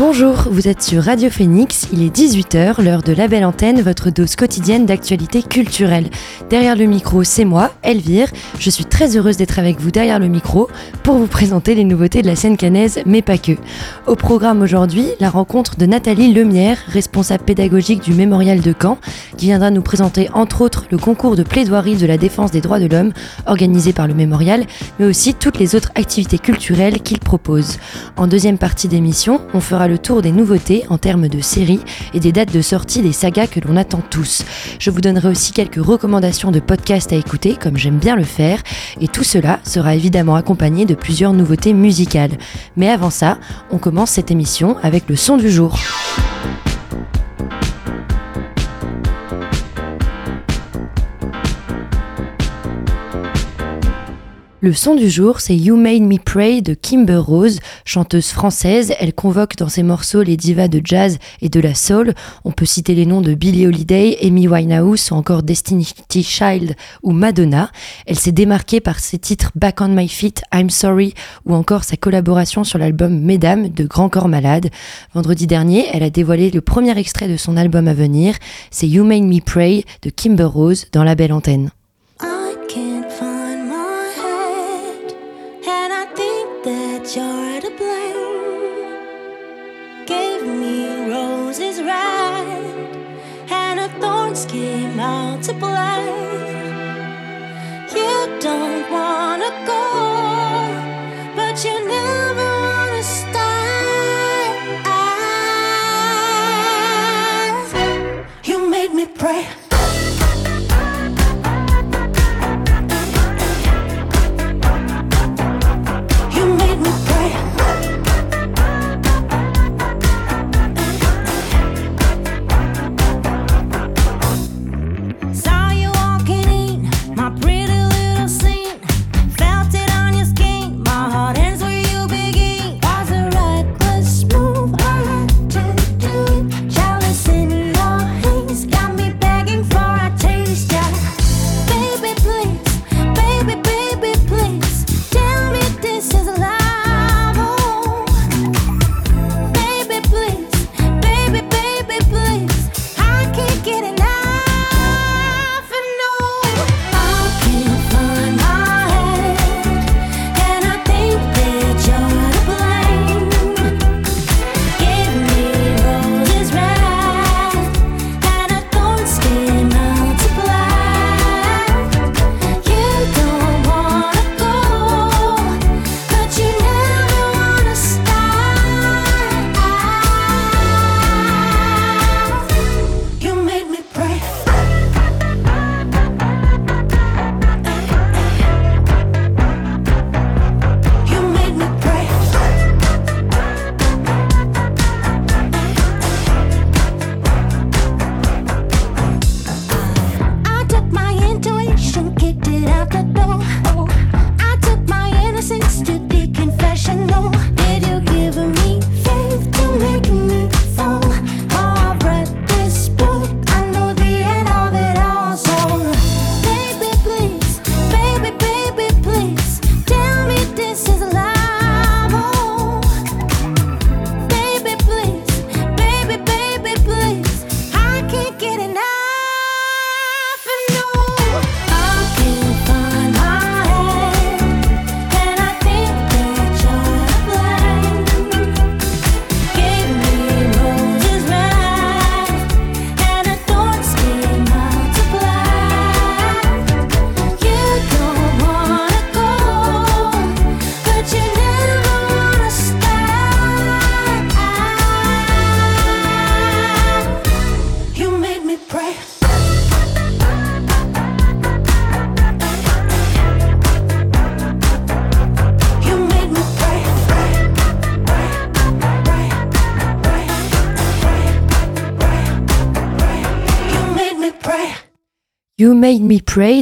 Bonjour, vous êtes sur Radio Phoenix, il est 18h, l'heure de la belle antenne, votre dose quotidienne d'actualité culturelle. Derrière le micro, c'est moi, Elvire. Je suis très heureuse d'être avec vous derrière le micro pour vous présenter les nouveautés de la scène canaise, mais pas que. Au programme aujourd'hui, la rencontre de Nathalie Lemierre, responsable pédagogique du Mémorial de Caen, qui viendra nous présenter entre autres le concours de plaidoirie de la défense des droits de l'homme organisé par le Mémorial, mais aussi toutes les autres activités culturelles qu'il propose. En deuxième partie d'émission, on fera tour des nouveautés en termes de séries et des dates de sortie des sagas que l'on attend tous. Je vous donnerai aussi quelques recommandations de podcasts à écouter, comme j'aime bien le faire, et tout cela sera évidemment accompagné de plusieurs nouveautés musicales. Mais avant ça, on commence cette émission avec le son du jour. Le son du jour, c'est You Made Me Pray de Kimber Rose, chanteuse française. Elle convoque dans ses morceaux les divas de jazz et de la soul. On peut citer les noms de Billie Holiday, Amy Winehouse ou encore Destiny Child ou Madonna. Elle s'est démarquée par ses titres Back on My Feet, I'm Sorry ou encore sa collaboration sur l'album Mesdames de Grand Corps Malade. Vendredi dernier, elle a dévoilé le premier extrait de son album à venir. C'est You Made Me Pray de Kimber Rose dans la belle antenne.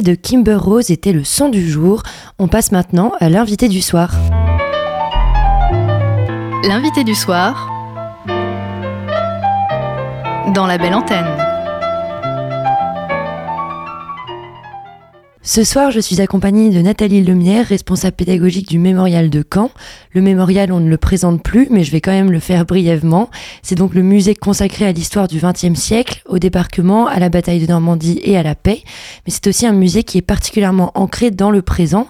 De Kimber Rose était le son du jour. On passe maintenant à l'invité du soir. L'invité du soir dans la belle antenne. Ce soir, je suis accompagnée de Nathalie Lemierre, responsable pédagogique du mémorial de Caen. Le mémorial, on ne le présente plus, mais je vais quand même le faire brièvement. C'est donc le musée consacré à l'histoire du XXe siècle, au débarquement, à la bataille de Normandie et à la paix. Mais c'est aussi un musée qui est particulièrement ancré dans le présent.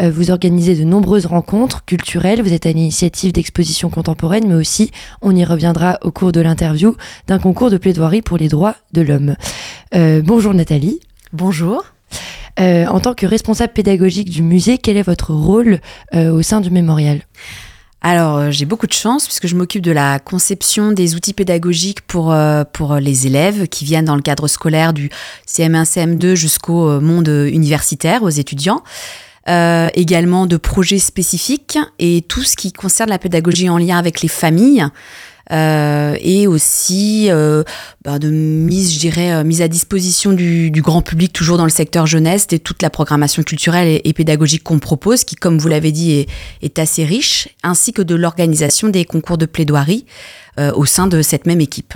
Euh, vous organisez de nombreuses rencontres culturelles, vous êtes à l'initiative d'expositions contemporaines, mais aussi, on y reviendra au cours de l'interview, d'un concours de plaidoirie pour les droits de l'homme. Euh, bonjour Nathalie. Bonjour. Euh, en tant que responsable pédagogique du musée, quel est votre rôle euh, au sein du mémorial? Alors, euh, j'ai beaucoup de chance puisque je m'occupe de la conception des outils pédagogiques pour, pour les élèves qui viennent dans le cadre scolaire du CM1, CM2 jusqu'au monde universitaire, aux étudiants. également de projets spécifiques et tout ce qui concerne la pédagogie en lien avec les familles. Euh, et aussi euh, bah, de mise, je dirais, euh, mise à disposition du, grand public, toujours dans le secteur jeunesse, de toute la programmation culturelle et, pédagogique qu'on propose, qui, comme vous l'avez dit, est, est, assez riche, ainsi que de l'organisation des concours de plaidoirie au sein de cette même équipe.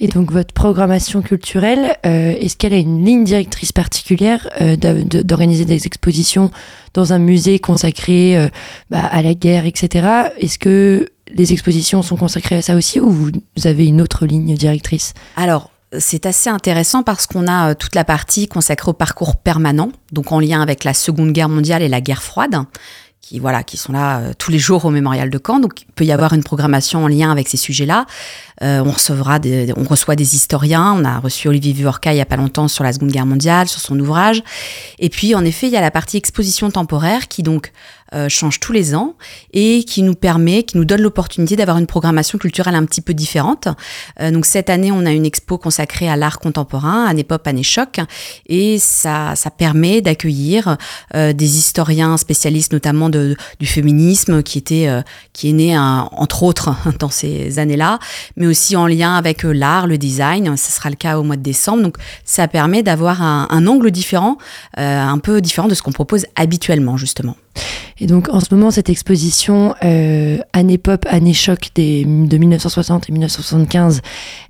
Et donc votre programmation culturelle, est-ce qu'elle a une ligne directrice particulière d'organiser des expositions dans un musée consacré bah, à la guerre, etc. Est-ce que les expositions sont consacrées à ça aussi ou vous avez une autre ligne directrice? Alors, c'est assez intéressant parce qu'on a euh, toute la partie consacrée au parcours permanent, donc en lien avec la Seconde Guerre mondiale et la guerre froide, qui voilà, qui sont là euh, tous les jours au mémorial de Caen. Donc il peut y avoir une programmation en lien avec ces sujets-là. Euh, on recevra, on reçoit des historiens. On a reçu Olivier Viorca il y a pas longtemps sur la Seconde Guerre mondiale, sur son ouvrage. Et puis en effet, il y a la partie exposition temporaire qui donc euh, change tous les ans et qui nous permet, qui nous donne l'opportunité d'avoir une programmation culturelle un petit peu différente. Euh, donc cette année, on a une expo consacrée à l'art contemporain, à Népop, à Choc, et ça, ça permet d'accueillir euh, des historiens spécialistes, notamment de, du féminisme, qui était, qui est né entre autres dans ces années-là, mais aussi en lien avec l'art, le design. Ce sera le cas au mois de décembre. Donc ça permet d'avoir un, un angle différent, un peu différent de ce qu'on propose habituellement justement. Et donc en ce moment, cette exposition euh, Année Pop, Année Choc des, de 1960 et 1975,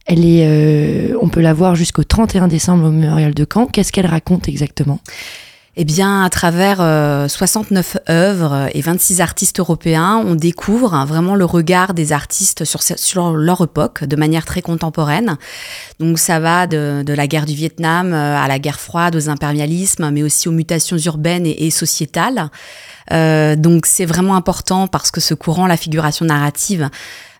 elle est, euh, on peut la voir jusqu'au 31 décembre au Mémorial de Caen. Qu'est-ce qu'elle raconte exactement? Eh bien, à travers 69 euh, œuvres et 26 artistes européens, on découvre hein, vraiment le regard des artistes sur, leur époque de manière très contemporaine. Donc ça va de, la guerre du Vietnam euh, à la guerre froide, aux impérialismes, mais aussi aux mutations urbaines et, et sociétales. Euh, donc c'est vraiment important parce que ce courant, la figuration narrative,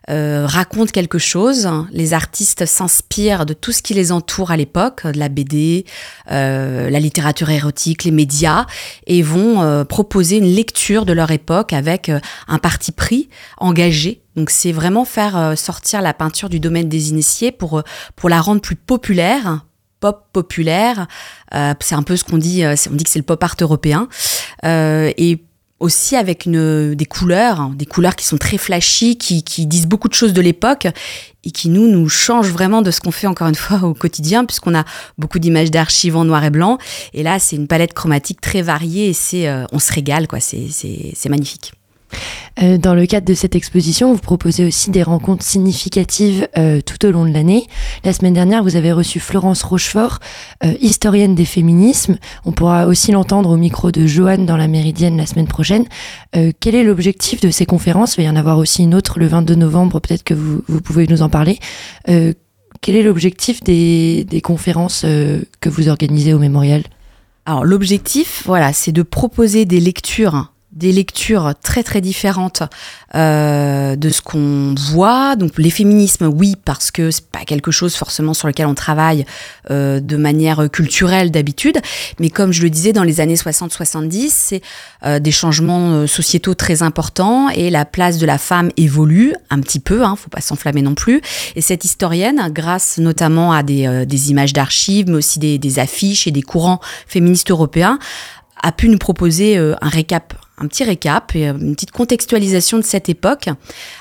euh, raconte quelque chose. Les artistes s'inspirent de tout ce qui les entoure à l'époque, de la BD, euh, la littérature érotique, les médias, et vont euh, proposer une lecture de leur époque avec euh, un parti pris, engagé. Donc c'est vraiment faire sortir la peinture du domaine des initiés pour, pour la rendre plus populaire, pop populaire. c'est un peu ce qu'on dit, on dit que c'est le pop art européen. et aussi avec une, des couleurs, hein, des couleurs qui sont très flashy, qui, disent beaucoup de choses de l'époque et qui nous nous changent vraiment de ce qu'on fait encore une fois au quotidien puisqu'on a beaucoup d'images d'archives en noir et blanc et là c'est une palette chromatique très variée et c'est euh, on se régale quoi c'est magnifique. Euh, dans le cadre de cette exposition, vous proposez aussi des rencontres significatives euh, tout au long de l'année. La semaine dernière, vous avez reçu Florence Rochefort, euh, historienne des féminismes. On pourra aussi l'entendre au micro de Joanne dans la Méridienne la semaine prochaine. quel est l'objectif de ces conférences? Il va y en avoir aussi une autre le 22 novembre, peut-être que vous, pouvez nous en parler. quel est l'objectif des conférences que vous organisez au mémorial? Alors l'objectif, voilà, c'est de proposer des lectures des lectures très très différentes euh, de ce qu'on voit. Donc les féminismes, oui, parce que c'est pas quelque chose forcément sur lequel on travaille euh, de manière culturelle d'habitude, mais comme je le disais dans les années 60-70, c'est euh, des changements euh, sociétaux très importants et la place de la femme évolue un petit peu, hein, faut pas s'enflammer non plus. Et cette historienne, grâce notamment à des, euh, des images d'archives, mais aussi des, des affiches et des courants féministes européens, a pu nous proposer un récap un petit récap et euh, une petite contextualisation de cette époque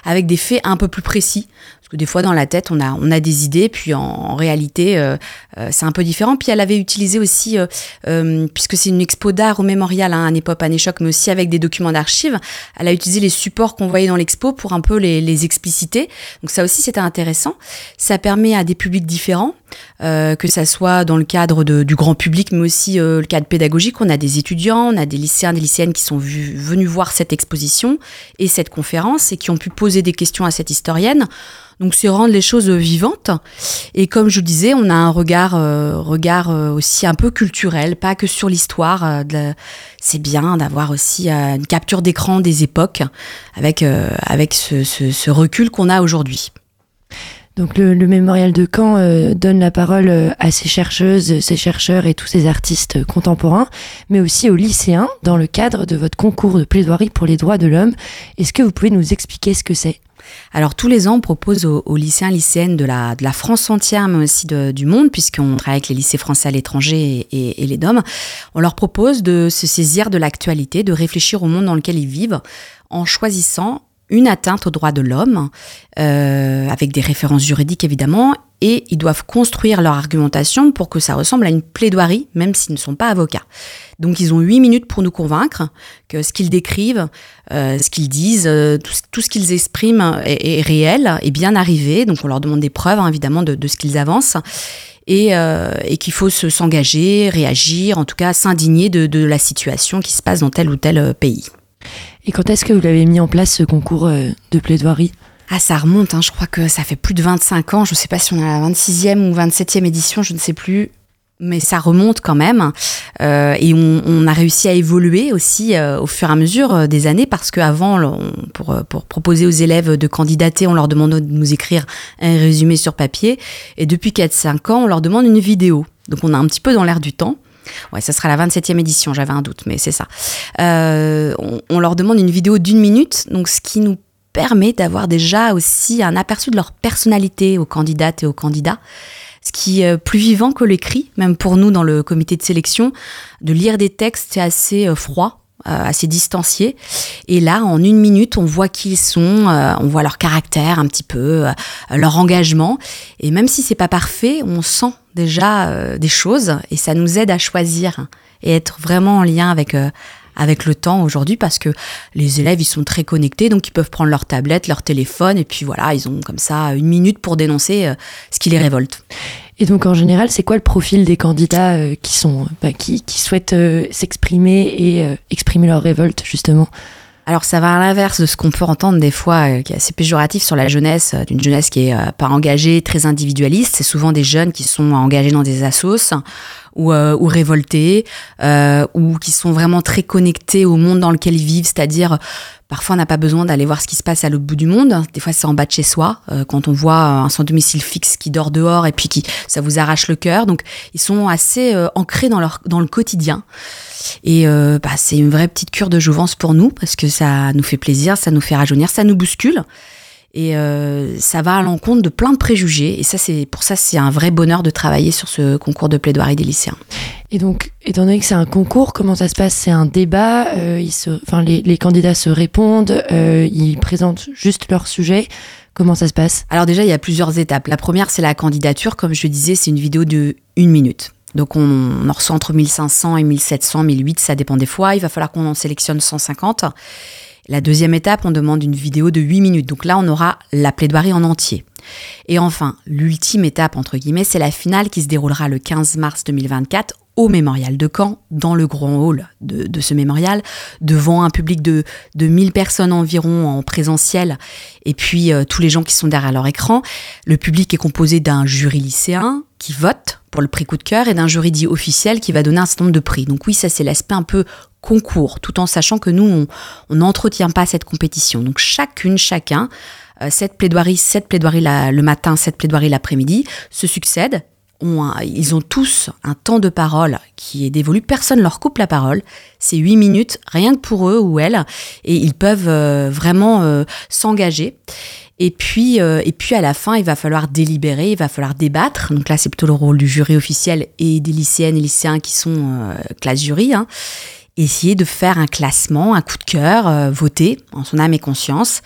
avec des faits un peu plus précis. Parce que des fois dans la tête on a on a des idées, puis en, réalité euh, euh, c'est un peu différent. Puis elle avait utilisé aussi, puisque c'est une expo d'art au mémorial, hein, un époque, un choc, mais aussi avec des documents d'archives, elle a utilisé les supports qu'on voyait dans l'expo pour un peu les, les expliciter. Donc ça aussi c'était intéressant. Ça permet à des publics différents euh, que ça soit dans le cadre du grand public, mais aussi euh, le cadre pédagogique. On a des étudiants, on a des lycéens, des lycéennes qui sont venus voir cette exposition et cette conférence et qui ont pu poser des questions à cette historienne. Donc c'est rendre les choses vivantes. Et comme je vous disais, on a un regard, euh, regard aussi un peu culturel, pas que sur l'histoire. c'est bien d'avoir aussi une capture d'écran des époques avec, avec ce recul qu'on a aujourd'hui. Donc le, mémorial de Caen euh, donne la parole euh, à ces chercheuses, ces chercheurs et tous ces artistes contemporains, mais aussi aux lycéens dans le cadre de votre concours de plaidoirie pour les droits de l'homme. Est-ce que vous pouvez nous expliquer ce que c'est? Alors tous les ans, on propose aux, lycéens lycéennes de la, de la France entière, mais aussi du monde, puisqu'on travaille avec les lycées français à l'étranger et, et, les DOM, on leur propose de se saisir de l'actualité, de réfléchir au monde dans lequel ils vivent, en choisissant une atteinte aux droits de l'homme, euh, avec des références juridiques évidemment, et ils doivent construire leur argumentation pour que ça ressemble à une plaidoirie, même s'ils ne sont pas avocats. Donc ils ont huit minutes pour nous convaincre que ce qu'ils décrivent, euh, ce qu'ils disent, euh, tout, ce qu'ils expriment est, réel, est bien arrivé. Donc on leur demande des preuves hein, évidemment de, ce qu'ils avancent. Et, qu'il faut s'engager, réagir, en tout cas s'indigner de la situation qui se passe dans tel ou tel pays. Et quand est-ce que vous l'avez mis en place ce concours euh, de plaidoirie? Ah, ça remonte, hein. je crois que ça fait plus de 25 ans, je ne sais pas si on est à la 26e ou 27e édition, je ne sais plus, mais ça remonte quand même. Euh, et on, a réussi à évoluer aussi euh, au fur et à mesure des années, parce qu'avant, pour, pour proposer aux élèves de candidater, on leur demandait de nous écrire un résumé sur papier, et depuis 4-5 ans, on leur demande une vidéo. Donc on a un petit peu dans l'air du temps. Ouais, ça sera la 27e édition, j'avais un doute, mais c'est ça. Euh, on, leur demande une vidéo d'une minute, donc ce qui nous permet d'avoir déjà aussi un aperçu de leur personnalité aux candidates et aux candidats. Ce qui est plus vivant que l'écrit, même pour nous dans le comité de sélection, de lire des textes, c'est assez euh, froid, euh, assez distancié. Et là, en une minute, on voit qui ils sont, on voit leur caractère un petit peu, leur engagement. Et même si c'est pas parfait, on sent déjà euh, des choses et ça nous aide à choisir et être vraiment en lien avec euh, avec le temps aujourd'hui parce que les élèves ils sont très connectés donc ils peuvent prendre leur tablette, leur téléphone et puis voilà ils ont comme ça une minute pour dénoncer euh, ce qui les révolte. Et donc en général c'est quoi le profil des candidats qui sont bah, qui, qui, souhaitent s'exprimer et exprimer leur révolte justement? Alors ça va à l'inverse de ce qu'on peut entendre des fois, euh, qui est assez péjoratif sur la jeunesse, euh, d'une jeunesse qui est euh, pas engagée, très individualiste. C'est souvent des jeunes qui sont engagés dans des assos ou, ou révoltés, ou qui sont vraiment très connectés au monde dans lequel ils vivent, c'est-à-dire Parfois, on n'a pas besoin d'aller voir ce qui se passe à l'autre bout du monde. Des fois, c'est en bas de chez soi, quand on voit un sans domicile fixe qui dort dehors et puis qui ça vous arrache le cœur. Donc, ils sont assez ancrés dans leur dans le quotidien. Et euh, bah, c'est une vraie petite cure de jouvence pour nous parce que ça nous fait plaisir, ça nous fait rajeunir, ça nous bouscule. Et euh, ça va à l'encontre de plein de préjugés. Et ça, c'est pour ça, c'est un vrai bonheur de travailler sur ce concours de plaidoirie des lycéens. Et donc, étant donné que c'est un concours, comment ça se passe? C'est un débat. Euh, ils se, enfin, les, les, candidats se répondent. ils présentent juste leur sujet. Comment ça se passe? Alors déjà, il y a plusieurs étapes. La première, c'est la candidature. Comme je disais, c'est une vidéo de une minute. Donc on, en reçoit entre 1500 et 1700, 1008, ça dépend des fois. Il va falloir qu'on en sélectionne 150. La deuxième étape, on demande une vidéo de 8 minutes. Donc là, on aura la plaidoirie en entier. Et enfin, l'ultime étape, entre guillemets, c'est la finale qui se déroulera le 15 mars 2024 au mémorial de Caen, dans le grand hall de, ce mémorial, devant un public de, de 1000 personnes environ en présentiel, et puis euh, tous les gens qui sont derrière leur écran. Le public est composé d'un jury lycéen qui vote pour le prix coup de cœur et d'un jury dit officiel qui va donner un certain nombre de prix. Donc oui, ça c'est l'aspect un peu concours, tout en sachant que nous, on n'entretient pas cette compétition. Donc chacune, chacun, euh, cette plaidoirie, cette plaidoirie le matin, cette plaidoirie l'après-midi, se succèdent. ils ont tous un temps de parole qui est dévolu. Personne leur coupe la parole. C'est huit minutes, rien que pour eux ou elles. Et ils peuvent euh, vraiment euh, s'engager. Et puis, et puis à la fin, il va falloir délibérer, il va falloir débattre. Donc là, c'est plutôt le rôle du jury officiel et des lycéennes et lycéens qui sont classe jury. Hein. Essayer de faire un classement, un coup de cœur, euh, voter en son âme et conscience.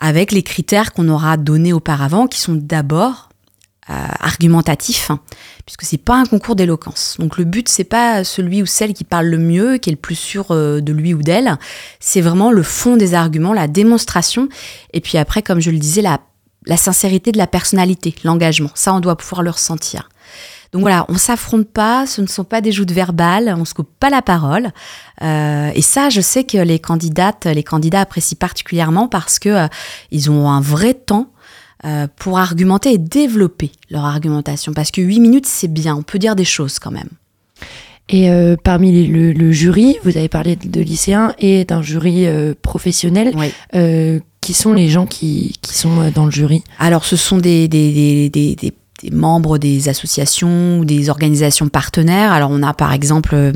avec les critères qu'on aura donnés auparavant, qui sont d'abord euh, argumentatifs, hein, puisque c'est pas un concours d'éloquence. Donc le but c'est pas celui ou celle qui parle le mieux, qui est le plus sûr euh, de lui ou d'elle. C'est vraiment le fond des arguments, la démonstration, et puis après, comme je le disais, la, la sincérité de la personnalité, l'engagement. Ça, on doit pouvoir le ressentir. Donc voilà, on s'affronte pas, ce ne sont pas des joutes verbales, on se coupe pas la parole. Euh, et ça, je sais que les candidates, les candidats apprécient particulièrement parce que euh, ils ont un vrai temps euh, pour argumenter et développer leur argumentation. Parce que 8 minutes, c'est bien, on peut dire des choses quand même. Et parmi le, jury, vous avez parlé de lycéens et d'un jury professionnel. qui sont les gens qui, qui sont dans le jury? Alors, ce sont des, des, des, des des membres des associations ou des organisations partenaires. Alors on a par exemple euh,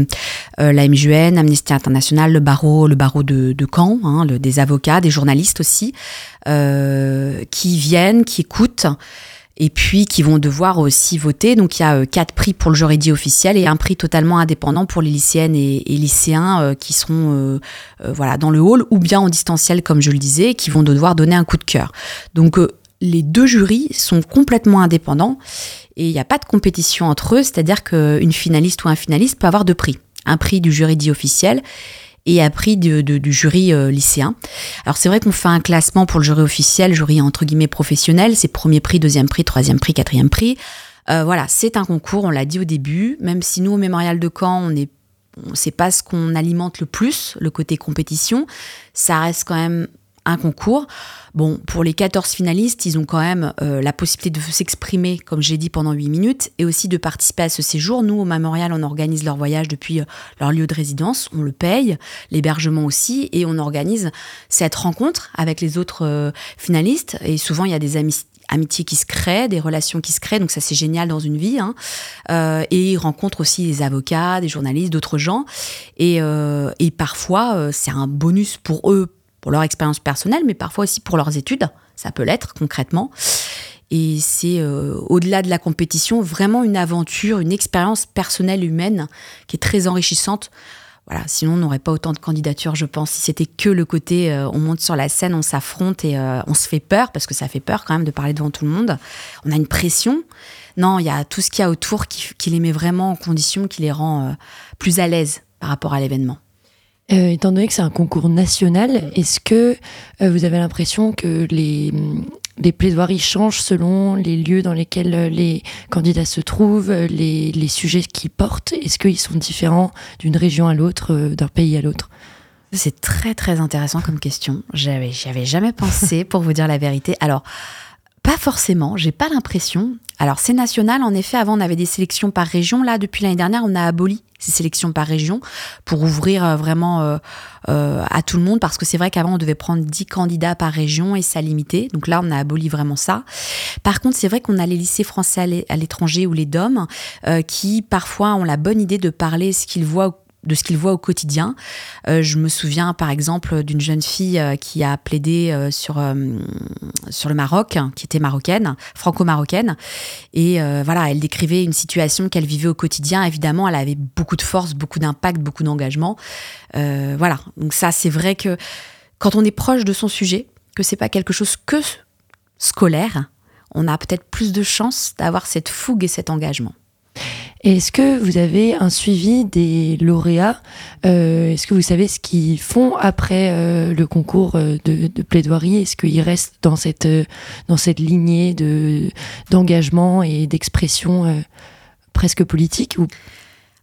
euh, la MJN, Amnesty International, le barreau, le barreau de, Caen, hein, des avocats, des journalistes aussi, euh, qui viennent, qui écoutent et puis qui vont devoir aussi voter. Donc il y a quatre prix pour le jury dit officiel et un prix totalement indépendant pour les lycéennes et, lycéens qui seront voilà dans le hall ou bien en distanciel comme je le disais, qui vont devoir donner un coup de cœur. Donc les deux jurys sont complètement indépendants et il n'y a pas de compétition entre eux, c'est-à-dire qu'une finaliste ou un finaliste peut avoir deux prix. Un prix du jury dit officiel et un prix du jury euh, lycéen. Alors c'est vrai qu'on fait un classement pour le jury officiel, jury entre guillemets professionnel, c'est premier prix, deuxième prix, troisième prix, quatrième prix. Euh, voilà, c'est un concours, on l'a dit au début, même si nous au Mémorial de Caen, on on sait pas ce qu'on alimente le plus, le côté compétition, ça reste quand même un concours. Bon, pour les 14 finalistes, ils ont quand même euh, la possibilité de s'exprimer, comme j'ai dit, pendant 8 minutes, et aussi de participer à ce séjour. Nous, au Mémorial, on organise leur voyage depuis euh, leur lieu de résidence, on le paye, l'hébergement aussi, et on organise cette rencontre avec les autres euh, finalistes. Et souvent, il y a des amitiés qui se créent, des relations qui se créent, donc ça c'est génial dans une vie. Hein. et ils rencontrent aussi des avocats, des journalistes, d'autres gens. Et parfois, c'est un bonus pour eux pour leur expérience personnelle, mais parfois aussi pour leurs études. Ça peut l'être concrètement. Et c'est euh, au-delà de la compétition, vraiment une aventure, une expérience personnelle humaine qui est très enrichissante. Voilà, sinon on n'aurait pas autant de candidatures, je pense. Si c'était que le côté, euh, on monte sur la scène, on s'affronte et euh, on se fait peur, parce que ça fait peur quand même de parler devant tout le monde. On a une pression. Non, il y a tout ce qu'il y a autour qui, qui, les met vraiment en condition, qui les rend plus à l'aise par rapport à l'événement. Euh, étant donné que c'est un concours national, est-ce que euh, vous avez l'impression que les, les plaidoiries changent selon les lieux dans lesquels euh, les candidats se trouvent, les, sujets qu'ils portent? Est-ce qu'ils sont différents d'une région à l'autre, d'un pays à l'autre? C'est très très intéressant comme question. J'avais, j'y avais jamais pensé, pour vous dire la vérité. Alors, pas forcément, j'ai pas l'impression. Alors c'est national, en effet, avant on avait des sélections par région, là depuis l'année dernière on a aboli ces sélections par région pour ouvrir euh, vraiment euh, euh, à tout le monde parce que c'est vrai qu'avant on devait prendre 10 candidats par région et ça limitait. Donc là on a aboli vraiment ça. Par contre c'est vrai qu'on a les lycées français à l'étranger ou les DOM qui parfois ont la bonne idée de parler ce qu'ils voient de ce qu'il voit au quotidien. Euh, je me souviens par exemple d'une jeune fille euh, qui a plaidé euh, sur, sur le Maroc, qui était marocaine, franco-marocaine. Et voilà, elle décrivait une situation qu'elle vivait au quotidien. Évidemment, elle avait beaucoup de force, beaucoup d'impact, beaucoup d'engagement. voilà, donc ça c'est vrai que quand on est proche de son sujet, que c'est pas quelque chose que scolaire, on a peut-être plus de chances d'avoir cette fougue et cet engagement. Est-ce que vous avez un suivi des lauréats euh, Est-ce que vous savez ce qu'ils font après euh, le concours euh, de, plaidoirie? Est-ce qu'ils restent dans cette, dans cette lignée d'engagement et d'expression presque politique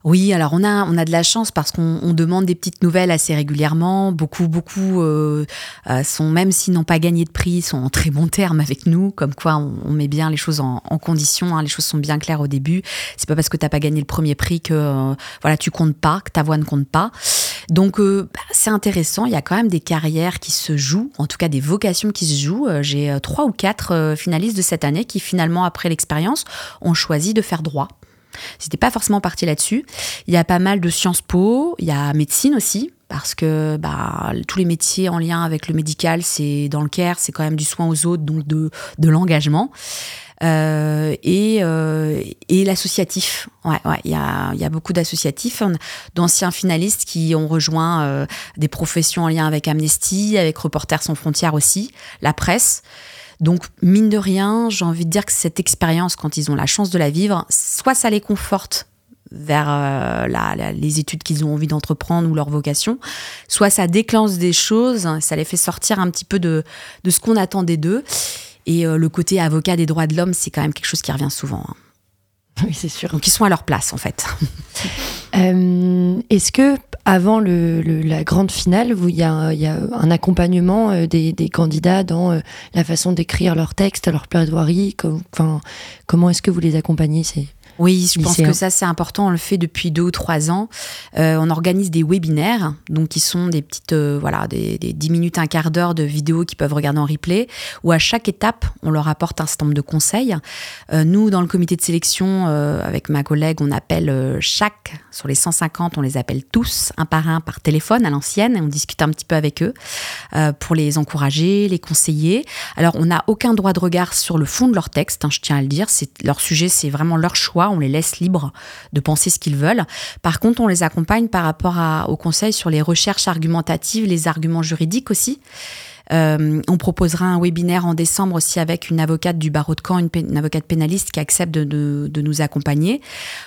oui, alors on a, on a de la chance parce qu'on demande des petites nouvelles assez régulièrement. Beaucoup, beaucoup euh, euh, sont, même s'ils n'ont pas gagné de prix, sont en très bon terme avec nous, comme quoi on, met bien les choses en, condition, hein. les choses sont bien claires au début. C'est pas parce que tu n'as pas gagné le premier prix que euh, voilà tu comptes pas, que ta voix ne compte pas. Donc bah, c'est intéressant, il y a quand même des carrières qui se jouent, en tout cas des vocations qui se jouent. J'ai trois ou quatre finalistes de cette année qui finalement, après l'expérience, ont choisi de faire droit. C'était pas forcément parti là-dessus. Il y a pas mal de Sciences Po, il y a médecine aussi, parce que bah, tous les métiers en lien avec le médical, c'est dans le care, c'est quand même du soin aux autres, donc de, de l'engagement. Euh, et, euh, et l'associatif. Ouais, ouais, il y a, y a beaucoup d'associatifs, d'anciens finalistes qui ont rejoint euh, des professions en lien avec Amnesty, avec Reporters sans frontières aussi, la presse. Donc, mine de rien, j'ai envie de dire que cette expérience, quand ils ont la chance de la vivre, soit ça les conforte vers euh, les études qu'ils ont envie d'entreprendre ou leur vocation, soit ça déclenche des choses, ça les fait sortir un petit peu de, de ce qu'on attendait d'eux. Et euh, le côté avocat des droits de l'homme, c'est quand même quelque chose qui revient souvent. Hein. Oui, c'est sûr. Donc ils sont à leur place en fait. Euh, est-ce que avant le, la grande finale, il y, y, a un accompagnement des, des, candidats dans la façon d'écrire leurs textes, leur plaidoirie? Enfin, comment est-ce que vous les accompagnez oui, je pense que ça c'est important. On le fait depuis deux ou trois ans. Euh, on organise des webinaires, donc qui sont des petites, euh, voilà, des, des 10 minutes, un quart d'heure de vidéos qu'ils peuvent regarder en replay, où à chaque étape on leur apporte un certain nombre de conseils. Euh, nous, dans le comité de sélection, avec ma collègue, on appelle chaque sur les 150, on les appelle tous un par un par téléphone à l'ancienne, et on discute un petit peu avec eux pour les encourager, les conseiller. Alors, on n'a aucun droit de regard sur le fond de leur texte, hein, je tiens à le dire. Leur sujet, c'est vraiment leur choix on les laisse libres de penser ce qu'ils veulent. Par contre, on les accompagne par rapport à, aux conseils sur les recherches argumentatives, les arguments juridiques aussi. Euh, on proposera un webinaire en décembre aussi avec une avocate du barreau de Caen, une, avocate pénaliste qui accepte de, nous accompagner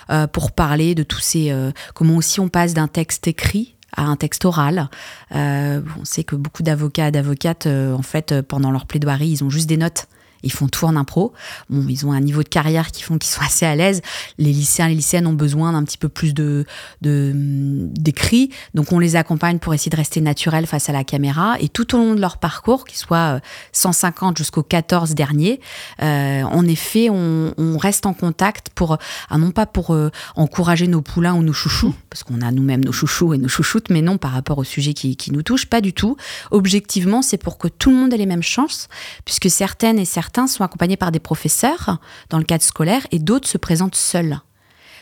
euh, pour parler de tous ces... Euh, comment aussi on passe d'un texte écrit à un texte oral. on sait que beaucoup d'avocats et d'avocates, en fait, pendant leur plaidoirie, ils ont juste des notes ils font tout en impro. Bon, ils ont un niveau de carrière qui font qu'ils sont assez à l'aise. Les lycéens, les lycéennes ont besoin d'un petit peu plus de d'écrit, donc on les accompagne pour essayer de rester naturels face à la caméra. Et tout au long de leur parcours, qu'ils soient 150 jusqu'au 14 dernier, euh, en effet, on, reste en contact pour, ah, non pas pour euh, encourager nos poulains ou nos chouchous, parce qu'on a nous-mêmes nos chouchous et nos chouchoutes, mais non par rapport au sujet qui, qui nous touche, pas du tout. Objectivement, c'est pour que tout le monde ait les mêmes chances, puisque certaines et certains certains sont accompagnés par des professeurs dans le cadre scolaire et d'autres se présentent seuls.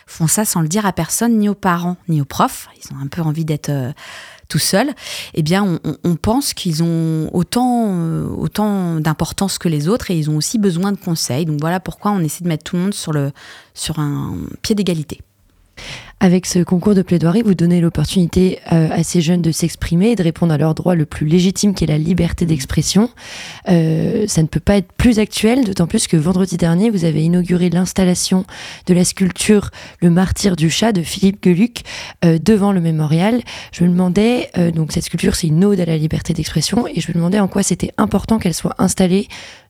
Font ça sans le dire à personne, ni aux parents, ni aux profs. Ils ont un peu envie d'être euh, tout seuls. Eh bien, on, pense qu'ils ont autant, euh, autant d'importance que les autres et ils ont aussi besoin de conseils. Donc voilà pourquoi on essaie de mettre tout le monde sur, le, sur un pied d'égalité. Avec ce concours de plaidoirie, vous donnez l'opportunité euh, à ces jeunes de s'exprimer et de répondre à leur droit le plus légitime qui est la liberté d'expression. Euh, ça ne peut pas être plus actuel, d'autant plus que vendredi dernier, vous avez inauguré l'installation de la sculpture Le martyr du chat de Philippe Geluc euh, devant le mémorial. Je me demandais, donc cette sculpture c'est une ode à la liberté d'expression, et je me demandais en quoi c'était important qu'elle soit installée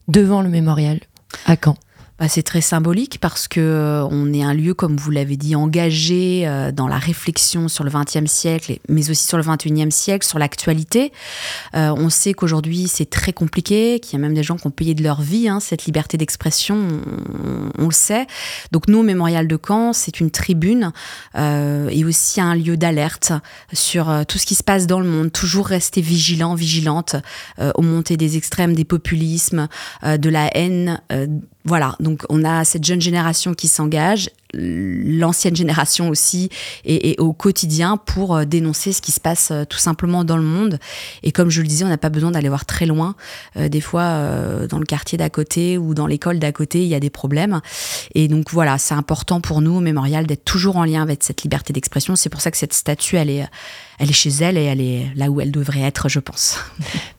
devant le mémorial. À quand? Bah, c'est très symbolique parce que euh, on est un lieu, comme vous l'avez dit, engagé euh, dans la réflexion sur le XXe siècle, mais aussi sur le XXIe siècle, sur l'actualité. Euh, on sait qu'aujourd'hui c'est très compliqué, qu'il y a même des gens qui ont payé de leur vie hein, cette liberté d'expression, on, le sait. Donc nous, Mémorial de Caen, c'est une tribune et aussi un lieu d'alerte sur tout ce qui se passe dans le monde. Toujours rester vigilant, vigilante aux montées des extrêmes, des populismes, de la haine voilà, donc on a cette jeune génération qui s'engage, l'ancienne génération aussi, et, au quotidien pour euh, dénoncer ce qui se passe euh, tout simplement dans le monde. Et comme je le disais, on n'a pas besoin d'aller voir très loin. Euh, des fois, dans le quartier d'à côté ou dans l'école d'à côté, il y a des problèmes. Et donc voilà, c'est important pour nous au mémorial d'être toujours en lien avec cette liberté d'expression. C'est pour ça que cette statue, elle est elle est chez elle et elle est là où elle devrait être, je pense.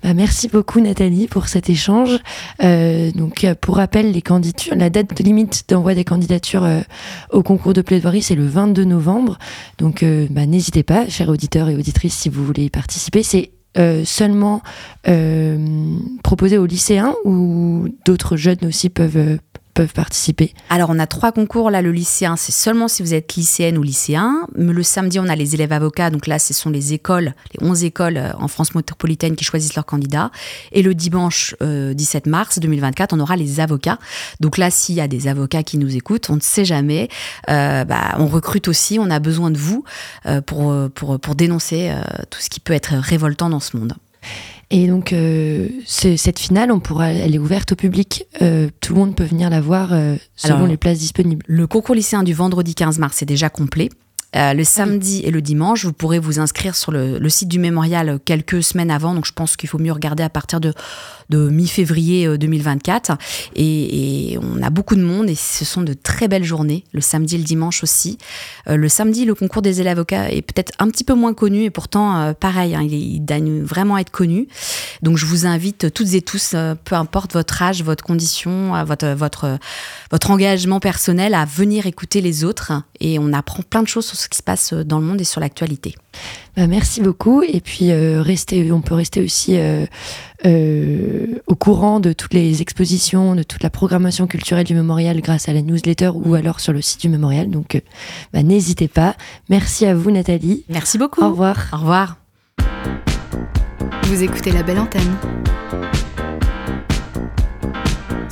Bah, merci beaucoup Nathalie pour cet échange. Euh, donc pour rappel, la date limite d'envoi des candidatures euh, au concours de plaidoirie, c'est le 22 novembre. Donc euh, bah, n'hésitez pas, chers auditeurs et auditrices, si vous voulez y participer. C'est seulement proposé aux lycéens ou d'autres jeunes aussi peuvent peuvent participer Alors, on a trois concours. Là, le lycéen, c'est seulement si vous êtes lycéenne ou lycéen. Le samedi, on a les élèves avocats. Donc là, ce sont les écoles, les 11 écoles euh, en France métropolitaine qui choisissent leurs candidats. Et le dimanche 17 euh, mars 2024, on aura les avocats. Donc là, s'il y a des avocats qui nous écoutent, on ne sait jamais. Euh, bah, on recrute aussi. On a besoin de vous pour, pour, pour dénoncer tout ce qui peut être révoltant dans ce monde. Et donc, euh, cette finale, on pourra, elle est ouverte au public. Euh, tout le monde peut venir la voir euh, selon les places disponibles. Le concours lycéen du vendredi 15 mars est déjà complet. Euh, le samedi et le dimanche. Vous pourrez vous inscrire sur le, site du mémorial quelques semaines avant, donc je pense qu'il faut mieux regarder à partir de, de mi-février 2024. Et, et, on a beaucoup de monde et ce sont de très belles journées, le samedi et le dimanche aussi. le samedi, le concours des élèves avocats est peut-être un petit peu moins connu et pourtant, pareil, hein, il, il, vraiment être connu. Donc je vous invite toutes et tous, peu importe votre âge, votre condition, votre, votre, votre engagement personnel à venir écouter les autres et on apprend plein de choses sur ce qui se passe dans le monde et sur l'actualité. Bah, merci beaucoup et puis euh, rester, on peut rester aussi euh, euh, au courant de toutes les expositions, de toute la programmation culturelle du mémorial grâce à la newsletter ou alors sur le site du mémorial. Donc bah, n'hésitez pas. Merci à vous Nathalie. Merci beaucoup. Au revoir. Au revoir. Vous écoutez la belle antenne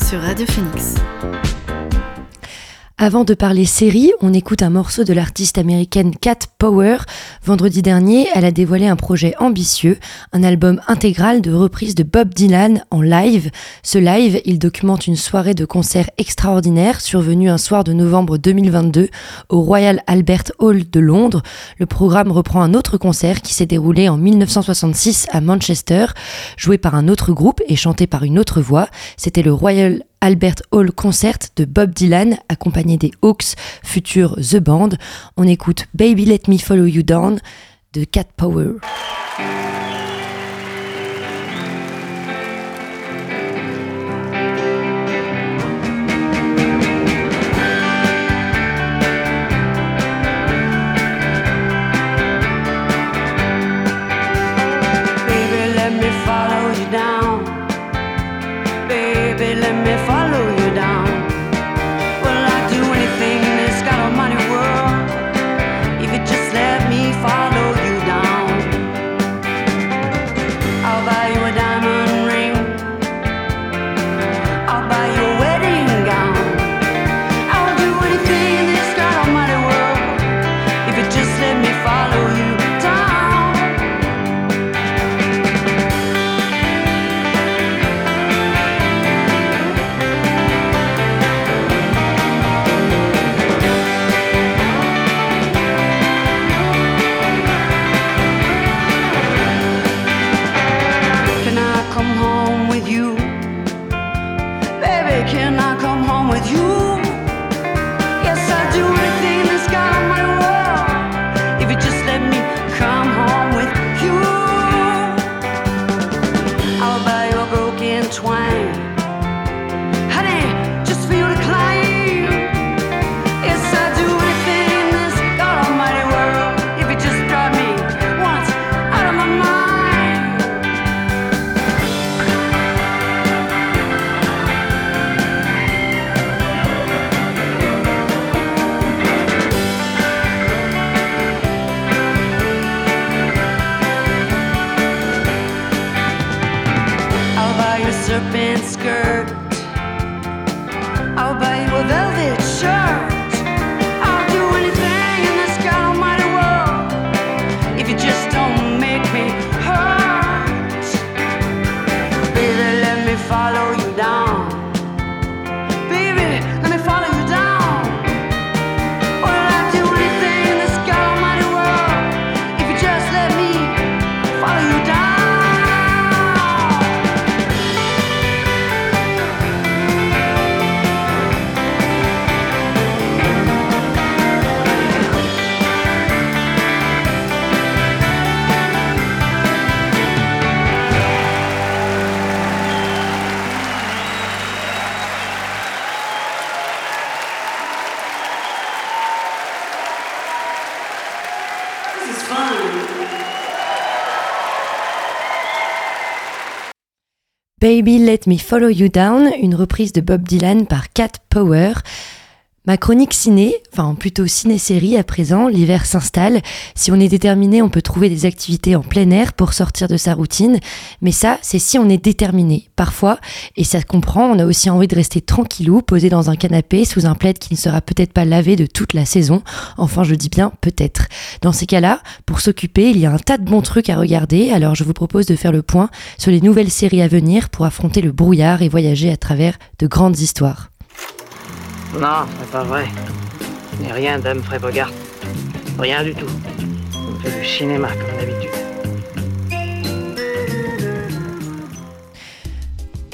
sur Radio Phoenix. Avant de parler série, on écoute un morceau de l'artiste américaine Cat Power. Vendredi dernier, elle a dévoilé un projet ambitieux, un album intégral de reprises de Bob Dylan en live. Ce live, il documente une soirée de concert extraordinaire survenue un soir de novembre 2022 au Royal Albert Hall de Londres. Le programme reprend un autre concert qui s'est déroulé en 1966 à Manchester, joué par un autre groupe et chanté par une autre voix. C'était le Royal Albert Hall Concert de Bob Dylan, accompagné des Hawks, futur The Band. On écoute Baby Let Me Follow You Down de Cat Power. serpent skirt. Baby Let Me Follow You Down, une reprise de Bob Dylan par Cat Power. Ma chronique ciné, enfin plutôt ciné-série à présent, l'hiver s'installe. Si on est déterminé, on peut trouver des activités en plein air pour sortir de sa routine. Mais ça, c'est si on est déterminé. Parfois, et ça se comprend, on a aussi envie de rester tranquillou, posé dans un canapé, sous un plaid qui ne sera peut-être pas lavé de toute la saison. Enfin, je dis bien peut-être. Dans ces cas-là, pour s'occuper, il y a un tas de bons trucs à regarder. Alors je vous propose de faire le point sur les nouvelles séries à venir pour affronter le brouillard et voyager à travers de grandes histoires. Non, c'est pas vrai. Ce n'est rien d'Humphrey Bogart. Rien du tout. On fait du cinéma comme d'habitude.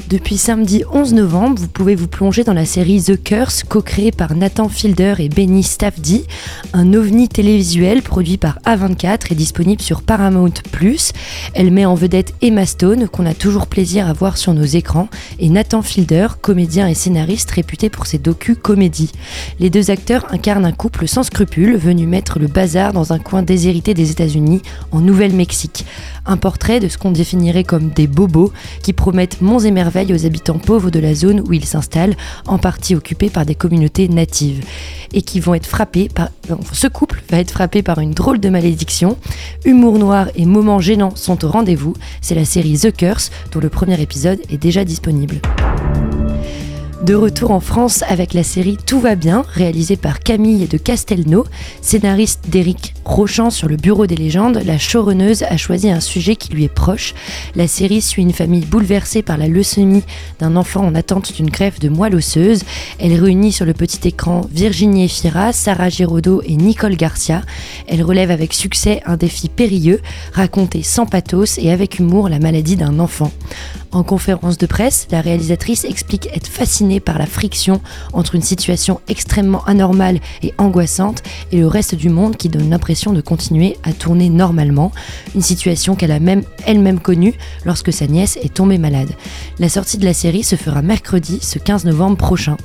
Depuis samedi 11 novembre, vous pouvez vous plonger dans la série The Curse, co-créée par Nathan Fielder et Benny Staffdy, un ovni télévisuel produit par A24 et disponible sur Paramount+. Elle met en vedette Emma Stone, qu'on a toujours plaisir à voir sur nos écrans, et Nathan Fielder, comédien et scénariste réputé pour ses docu-comédies. Les deux acteurs incarnent un couple sans scrupules, venu mettre le bazar dans un coin déshérité des États-Unis, en Nouvelle-Mexique. Un portrait de ce qu'on définirait comme des bobos qui promettent monts et merveilles aux habitants pauvres de la zone où ils s'installent, en partie occupés par des communautés natives, et qui vont être frappés par. Ce couple va être frappé par une drôle de malédiction. Humour noir et moments gênants sont au rendez-vous. C'est la série The Curse, dont le premier épisode est déjà disponible. De retour en France avec la série Tout va bien, réalisée par Camille de Castelnau, scénariste d'Éric Rochant sur le Bureau des légendes, la showrunneuse a choisi un sujet qui lui est proche. La série suit une famille bouleversée par la leucémie d'un enfant en attente d'une greffe de moelle osseuse. Elle réunit sur le petit écran Virginie Efira, Sarah Giraudot et Nicole Garcia. Elle relève avec succès un défi périlleux, raconté sans pathos et avec humour la maladie d'un enfant. En conférence de presse, la réalisatrice explique être fascinée par la friction entre une situation extrêmement anormale et angoissante et le reste du monde qui donne l'impression de continuer à tourner normalement, une situation qu'elle a même elle-même connue lorsque sa nièce est tombée malade. La sortie de la série se fera mercredi, ce 15 novembre prochain.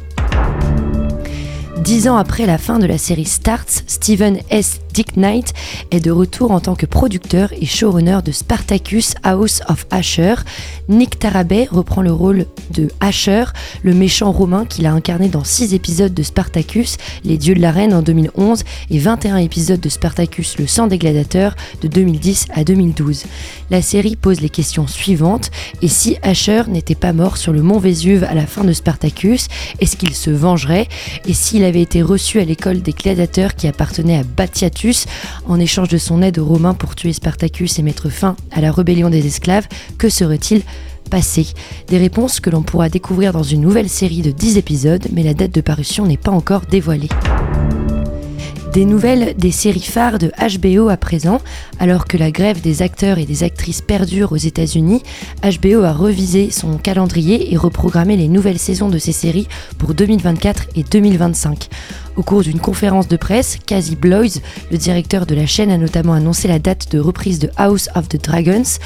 Dix ans après la fin de la série Starts, Steven S. Dick Knight est de retour en tant que producteur et showrunner de Spartacus House of Asher. Nick Tarabay reprend le rôle de Asher, le méchant romain qu'il a incarné dans 6 épisodes de Spartacus, Les Dieux de l'arène en 2011 et 21 épisodes de Spartacus, Le sang des gladiateurs de 2010 à 2012. La série pose les questions suivantes et si Asher n'était pas mort sur le mont Vésuve à la fin de Spartacus, est-ce qu'il se vengerait? Et avait été reçu à l'école des gladiateurs qui appartenait à Batiatus en échange de son aide aux Romains pour tuer Spartacus et mettre fin à la rébellion des esclaves, que serait-il passé? Des réponses que l'on pourra découvrir dans une nouvelle série de 10 épisodes, mais la date de parution n'est pas encore dévoilée. Des nouvelles des séries phares de HBO à présent, alors que la grève des acteurs et des actrices perdure aux États-Unis, HBO a revisé son calendrier et reprogrammé les nouvelles saisons de ses séries pour 2024 et 2025. Au cours d'une conférence de presse, Casey Bloys, le directeur de la chaîne, a notamment annoncé la date de reprise de House of the Dragons.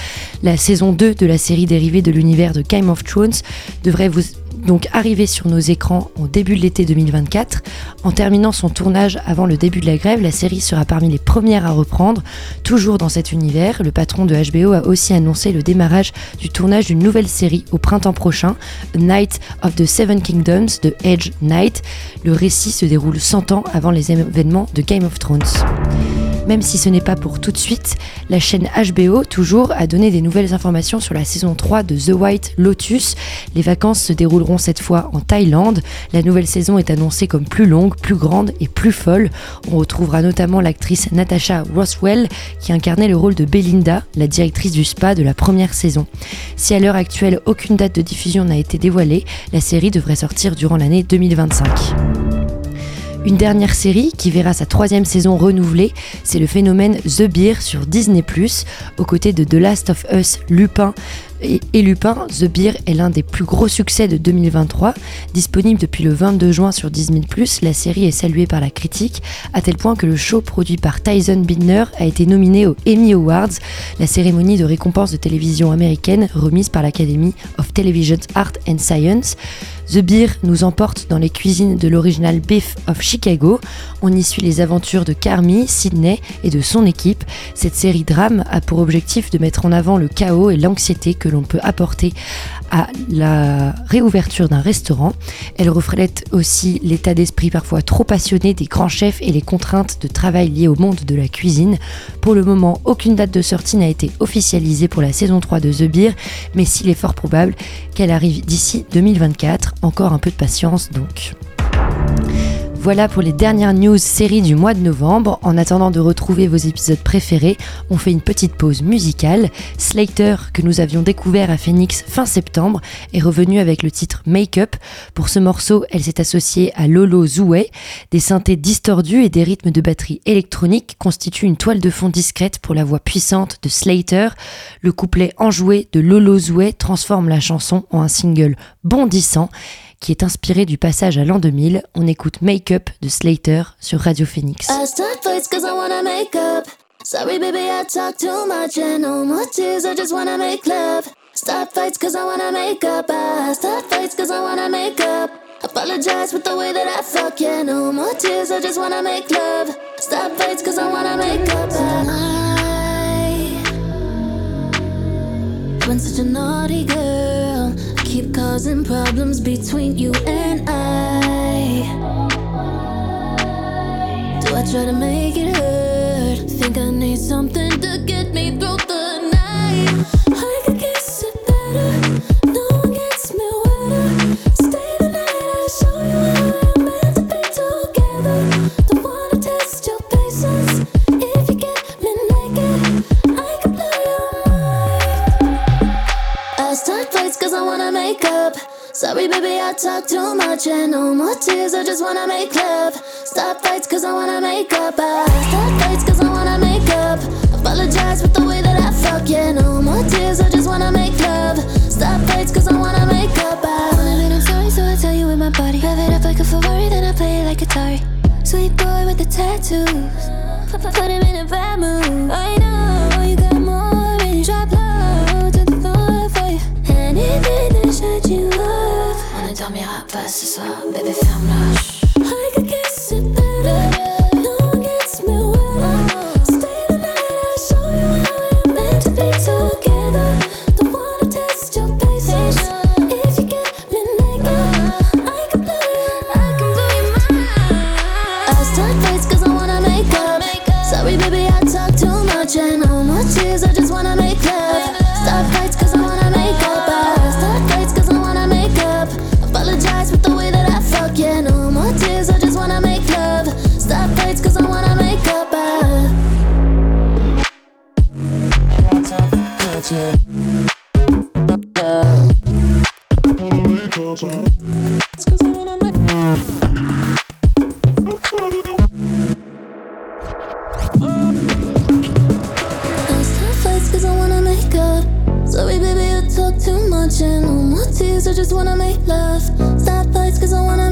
La saison 2 de la série dérivée de l'univers de Game of Thrones devrait vous donc arriver sur nos écrans au début de l'été 2024. En terminant son tournage avant le début de la grève, la série sera parmi les premières à reprendre. Toujours dans cet univers, le patron de HBO a aussi annoncé le démarrage du tournage d'une nouvelle série au printemps prochain, Night of the Seven Kingdoms de Edge Knight. Le récit se déroule 100 ans avant les événements de Game of Thrones. Même si ce n'est pas pour tout de suite, la chaîne HBO, toujours, a donné des nouvelles informations sur la saison 3 de The White Lotus. Les vacances se dérouleront cette fois en Thaïlande. La nouvelle saison est annoncée comme plus longue, plus grande et plus folle. On retrouvera notamment l'actrice Natasha Roswell qui incarnait le rôle de Belinda, la directrice du spa de la première saison. Si à l'heure actuelle aucune date de diffusion n'a été dévoilée, la série devrait sortir durant l'année 2025. Une dernière série qui verra sa troisième saison renouvelée, c'est le phénomène The Beer sur Disney ⁇ aux côtés de The Last of Us, Lupin et, Lupin, The Beer est l'un des plus gros succès de 2023. Disponible depuis le 22 juin sur Disney+, la série est saluée par la critique, à tel point que le show produit par Tyson Bidner a été nominé aux Emmy Awards, la cérémonie de récompense de télévision américaine remise par l'Academy of Television Art and Science. The Beer nous emporte dans les cuisines de l'original Beef of Chicago. On y suit les aventures de Carmi, Sydney et de son équipe. Cette série drame a pour objectif de mettre en avant le chaos et l'anxiété que l'on peut apporter à la réouverture d'un restaurant. Elle reflète aussi l'état d'esprit parfois trop passionné des grands chefs et les contraintes de travail liées au monde de la cuisine. Pour le moment, aucune date de sortie n'a été officialisée pour la saison 3 de The Beer, mais s'il est fort probable qu'elle arrive d'ici 2024. Encore un peu de patience donc. Voilà pour les dernières news séries du mois de novembre. En attendant de retrouver vos épisodes préférés, on fait une petite pause musicale. Slater, que nous avions découvert à Phoenix fin septembre, est revenu avec le titre Make Up. Pour ce morceau, elle s'est associée à Lolo Zoué. Des synthés distordus et des rythmes de batterie électronique constituent une toile de fond discrète pour la voix puissante de Slater. Le couplet enjoué de Lolo Zoué transforme la chanson en un single bondissant qui est inspiré du passage à l'an 2000. On écoute Make Up de Slater sur Radio Phoenix. Sorry, baby, I talk too much and no more tears. I just wanna make love. Stop fights cause I wanna make up. I stop fights cause I wanna make up. Apologize with the way that I fuck. Yeah, no more tears. I just wanna make love. Stop fights cause I wanna make up. I, been such a naughty girl. Causing problems between you and I. Do I try to make it hurt? Think I need something to get me through the and no more tears. I just wanna make love. Stop fights, cause I wanna make up. I stop fights, cause I wanna make up. Apologize with the way that I fuck. Yeah, no more tears. I just wanna make love. Stop fights, cause I wanna make up. I wanna be, I'm sorry, so I tell you with my body. Rev it up like a Ferrari, then I play it like Atari. Sweet boy with the tattoos. Put him in a bad mood. I know just wanna make love. Stop lights, cause I wanna.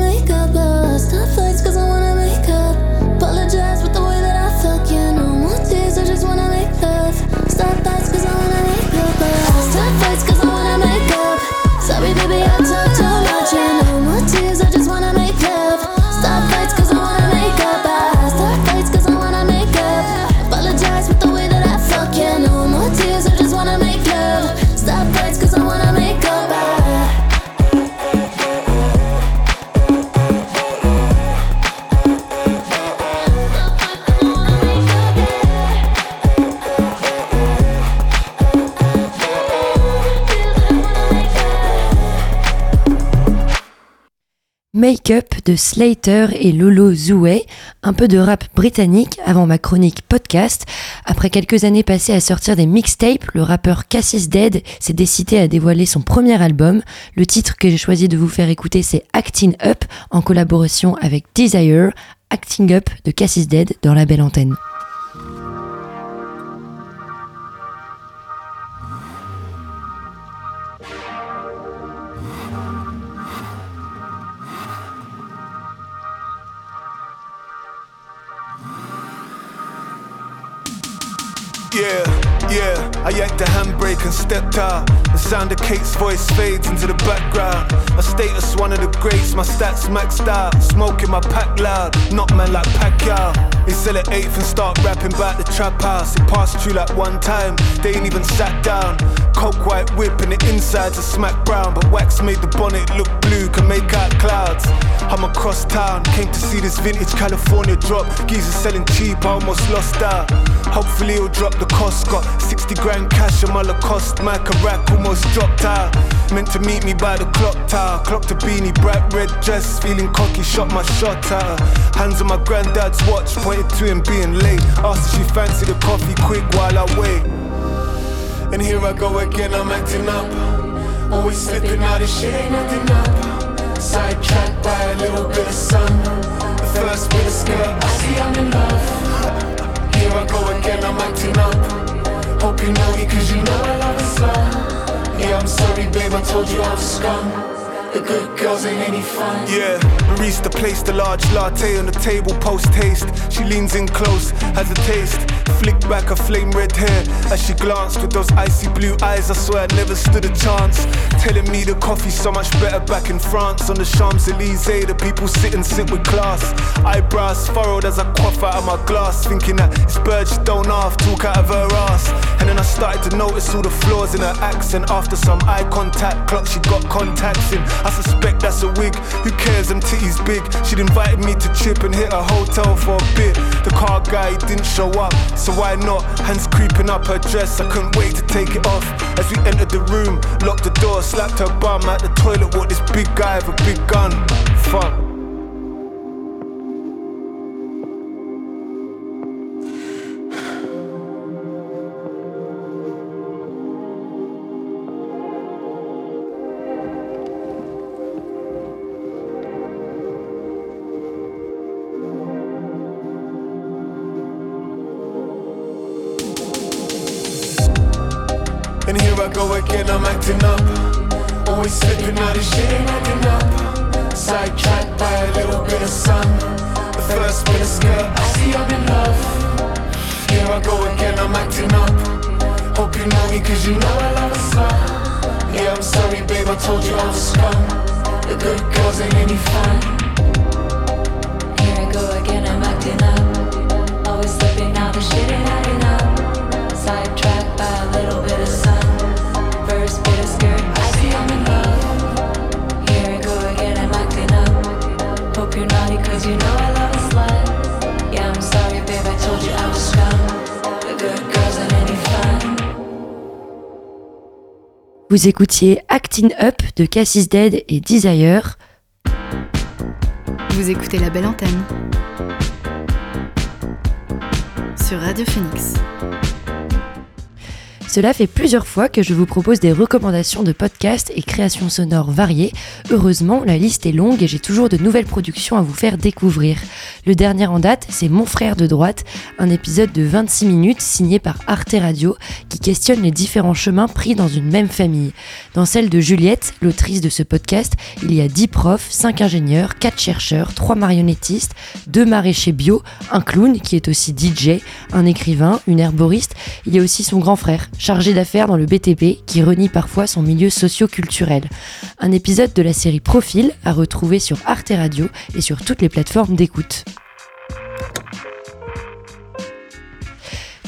Up de Slater et Lolo Zoué, un peu de rap britannique avant ma chronique podcast. Après quelques années passées à sortir des mixtapes, le rappeur Cassis Dead s'est décidé à dévoiler son premier album. Le titre que j'ai choisi de vous faire écouter c'est Acting Up en collaboration avec Desire, Acting Up de Cassis Dead dans la belle antenne. Yeah, yeah, I yanked the handbrake and stepped out. The sound of Kate's voice fades into the background. My status, one of the greats, my stats maxed out. Smoking my pack loud, not man like Pacquiao. They sell at eighth and start rapping about the trap house. It passed through like one time, they ain't even sat down. Coke white whip and the insides are smack brown. But wax made the bonnet look blue, can make out clouds. I'm across town, came to see this vintage California drop. Geezers selling cheap, I almost lost out. Hopefully he'll drop the cost. Got 60 grand cash on my Lacoste. My rack almost dropped out. Meant to meet me by the clock tower. Clocked a beanie, bright red dress. Feeling cocky, shot my shot her. Hands on my granddad's watch, pointed to him being late. Asked if she fancied a coffee quick while I wait. And here I go again, I'm acting up. Always slipping out, this shit ain't nothing up. Sidetracked by a little bit of sun. The first bit of skirt, I see I'm in love. Here I go again, I'm acting up. Hope you know cause you know I love a slut. Yeah, I'm sorry, babe, I told you I was scum. The good girls ain't any fun. Yeah, barista placed a large latte on the table post haste. She leans in close, has a taste. Flick back her flame red hair as she glanced with those icy blue eyes. I swear I never stood a chance. Telling me the coffee's so much better back in France on the Champs Elysees. The people sit and sit with class. Eyebrows furrowed as I quaff out of my glass, thinking that it's birds don't half talk out of her ass. And then I started to notice all the flaws in her accent. After some eye contact, clock she got contacts in. I suspect that's a wig. Who cares? Them titties big. She'd invited me to chip and hit a hotel for a bit. The car guy didn't show up, so why not? Hands creeping up her dress. I couldn't wait to take it off. As we entered the room, locked the door, slapped her bum at the toilet. What this big guy with a big gun? Fuck. Go again, I'm acting up. Always slipping out of shit, ain't acting up. Sidetracked by a little bit of sun. The first bit of skirt, I see I'm in love. Here I go again, I'm acting up. Hope you know me, cause you know I love a slut. Yeah, I'm sorry, babe, I told you I was scum. The good girls ain't any fun. Here I go again, I'm acting up. Always slipping out, of shit ain't adding up. Vous écoutiez Acting Up de Cassis Dead et Desire. Vous écoutez la belle antenne sur Radio Phoenix. Cela fait plusieurs fois que je vous propose des recommandations de podcasts et créations sonores variées. Heureusement, la liste est longue et j'ai toujours de nouvelles productions à vous faire découvrir. Le dernier en date, c'est Mon frère de droite, un épisode de 26 minutes signé par Arte Radio qui questionne les différents chemins pris dans une même famille. Dans celle de Juliette, l'autrice de ce podcast, il y a 10 profs, 5 ingénieurs, 4 chercheurs, 3 marionnettistes, 2 maraîchers bio, un clown qui est aussi DJ, un écrivain, une herboriste. Il y a aussi son grand frère, chargé d'affaires dans le BTP, qui renie parfois son milieu socio-culturel. Un épisode de la série Profil à retrouver sur Arte Radio et sur toutes les plateformes d'écoute.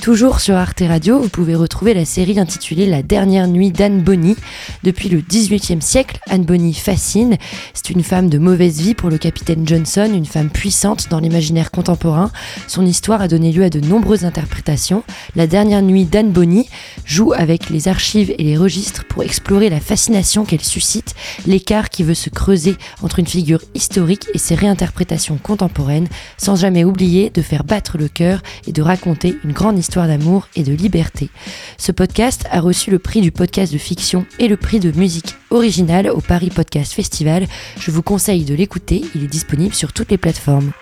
Toujours sur Arte Radio, vous pouvez retrouver la série intitulée La dernière nuit d'Anne Bonny. Depuis le XVIIIe siècle, Anne Bonny fascine. C'est une femme de mauvaise vie pour le capitaine Johnson, une femme puissante dans l'imaginaire contemporain. Son histoire a donné lieu à de nombreuses interprétations. La dernière nuit d'Anne Bonny joue avec les archives et les registres pour explorer la fascination qu'elle suscite, l'écart qui veut se creuser entre une figure historique et ses réinterprétations contemporaines, sans jamais oublier de faire battre le cœur et de raconter une grande histoire d'amour et de liberté. Ce podcast a reçu le prix du podcast de fiction et le prix de musique originale au Paris Podcast Festival. Je vous conseille de l'écouter, il est disponible sur toutes les plateformes.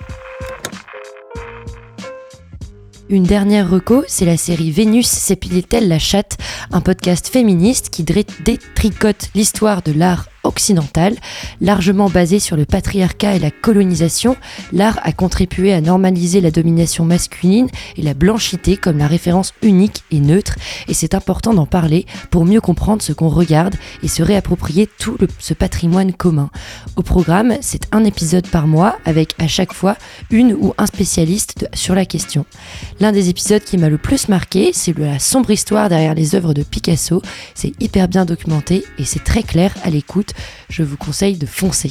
Une dernière reco, c'est la série Vénus s'épilait-elle la chatte, un podcast féministe qui détricote l'histoire de l'art occidentale, largement basée sur le patriarcat et la colonisation, l'art a contribué à normaliser la domination masculine et la blanchité comme la référence unique et neutre, et c'est important d'en parler pour mieux comprendre ce qu'on regarde et se réapproprier tout ce patrimoine commun. Au programme, c'est un épisode par mois avec à chaque fois une ou un spécialiste sur la question. L'un des épisodes qui m'a le plus marqué, c'est la sombre histoire derrière les œuvres de Picasso. C'est hyper bien documenté et c'est très clair à l'écoute je vous conseille de foncer.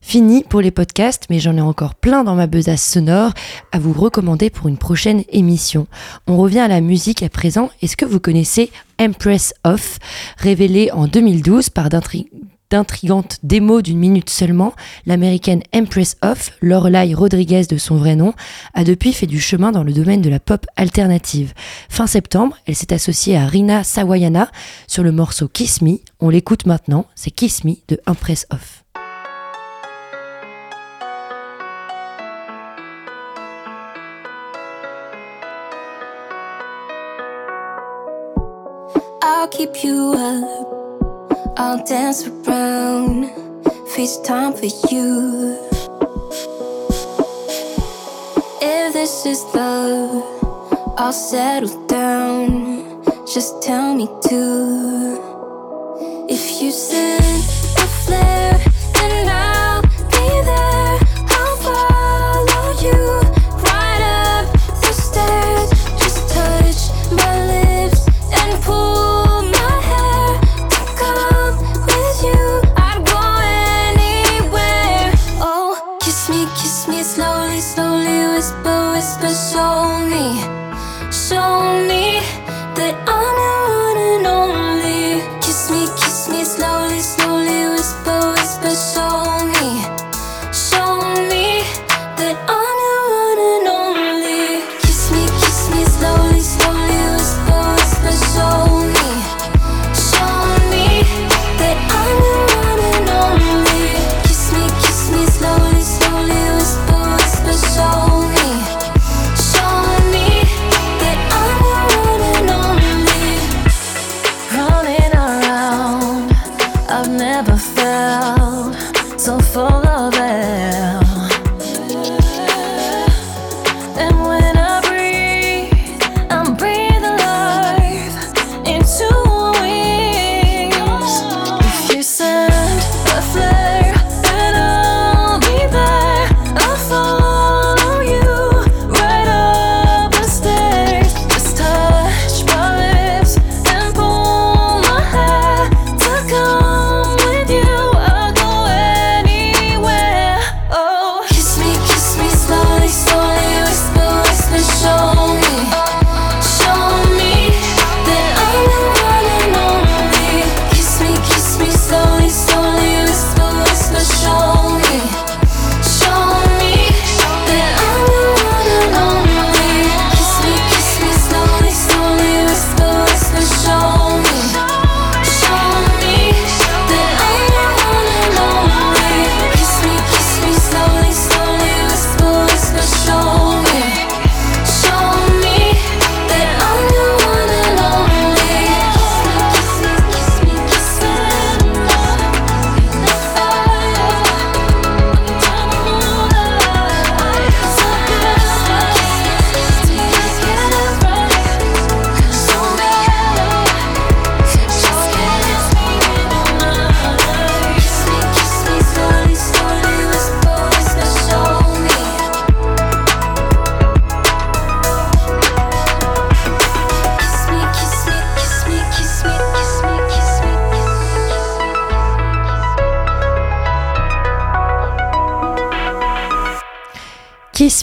Fini pour les podcasts, mais j'en ai encore plein dans ma besace sonore à vous recommander pour une prochaine émission. On revient à la musique à présent. Est-ce que vous connaissez Empress Off, révélé en 2012 par d'intrigantes démos d'une minute seulement, l'américaine Empress Off, Lorelai Rodriguez de son vrai nom, a depuis fait du chemin dans le domaine de la pop alternative. Fin septembre, elle s'est associée à Rina Sawayana sur le morceau Kiss Me. On l'écoute maintenant, c'est Kiss Me de Empress Off. I'll dance around. FaceTime for you. If this is love, I'll settle down. Just tell me to. If you send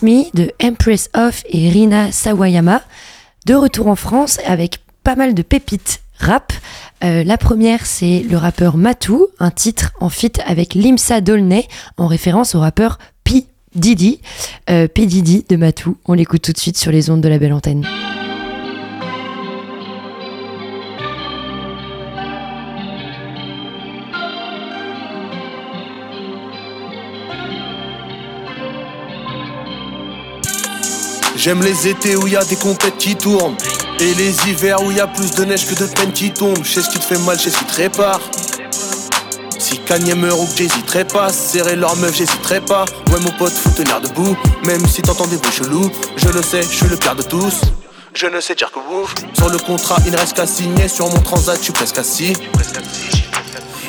De Empress Off et Rina Sawayama. De retour en France avec pas mal de pépites rap. Euh, la première, c'est le rappeur Matou, un titre en feat avec Limsa Dolnay, en référence au rappeur P. Didi. Euh, P. Didi de Matou. On l'écoute tout de suite sur les ondes de la belle antenne. J'aime les étés où y a des compètes qui tournent. Et les hivers où y a plus de neige que de peine qui tombe. Je sais ce qui te fait mal, je sais ce qui te répare. Si Kanye meurt ou que j'hésiterai pas, serrer leur meuf, j'hésiterai pas. Ouais, mon pote, faut tenir debout. Même si t'entends des bruits chelous, je le sais, je suis le pire de tous. Je ne sais dire que ouf. Sur le contrat, il ne reste qu'à signer. Sur mon transat, je suis presque assis.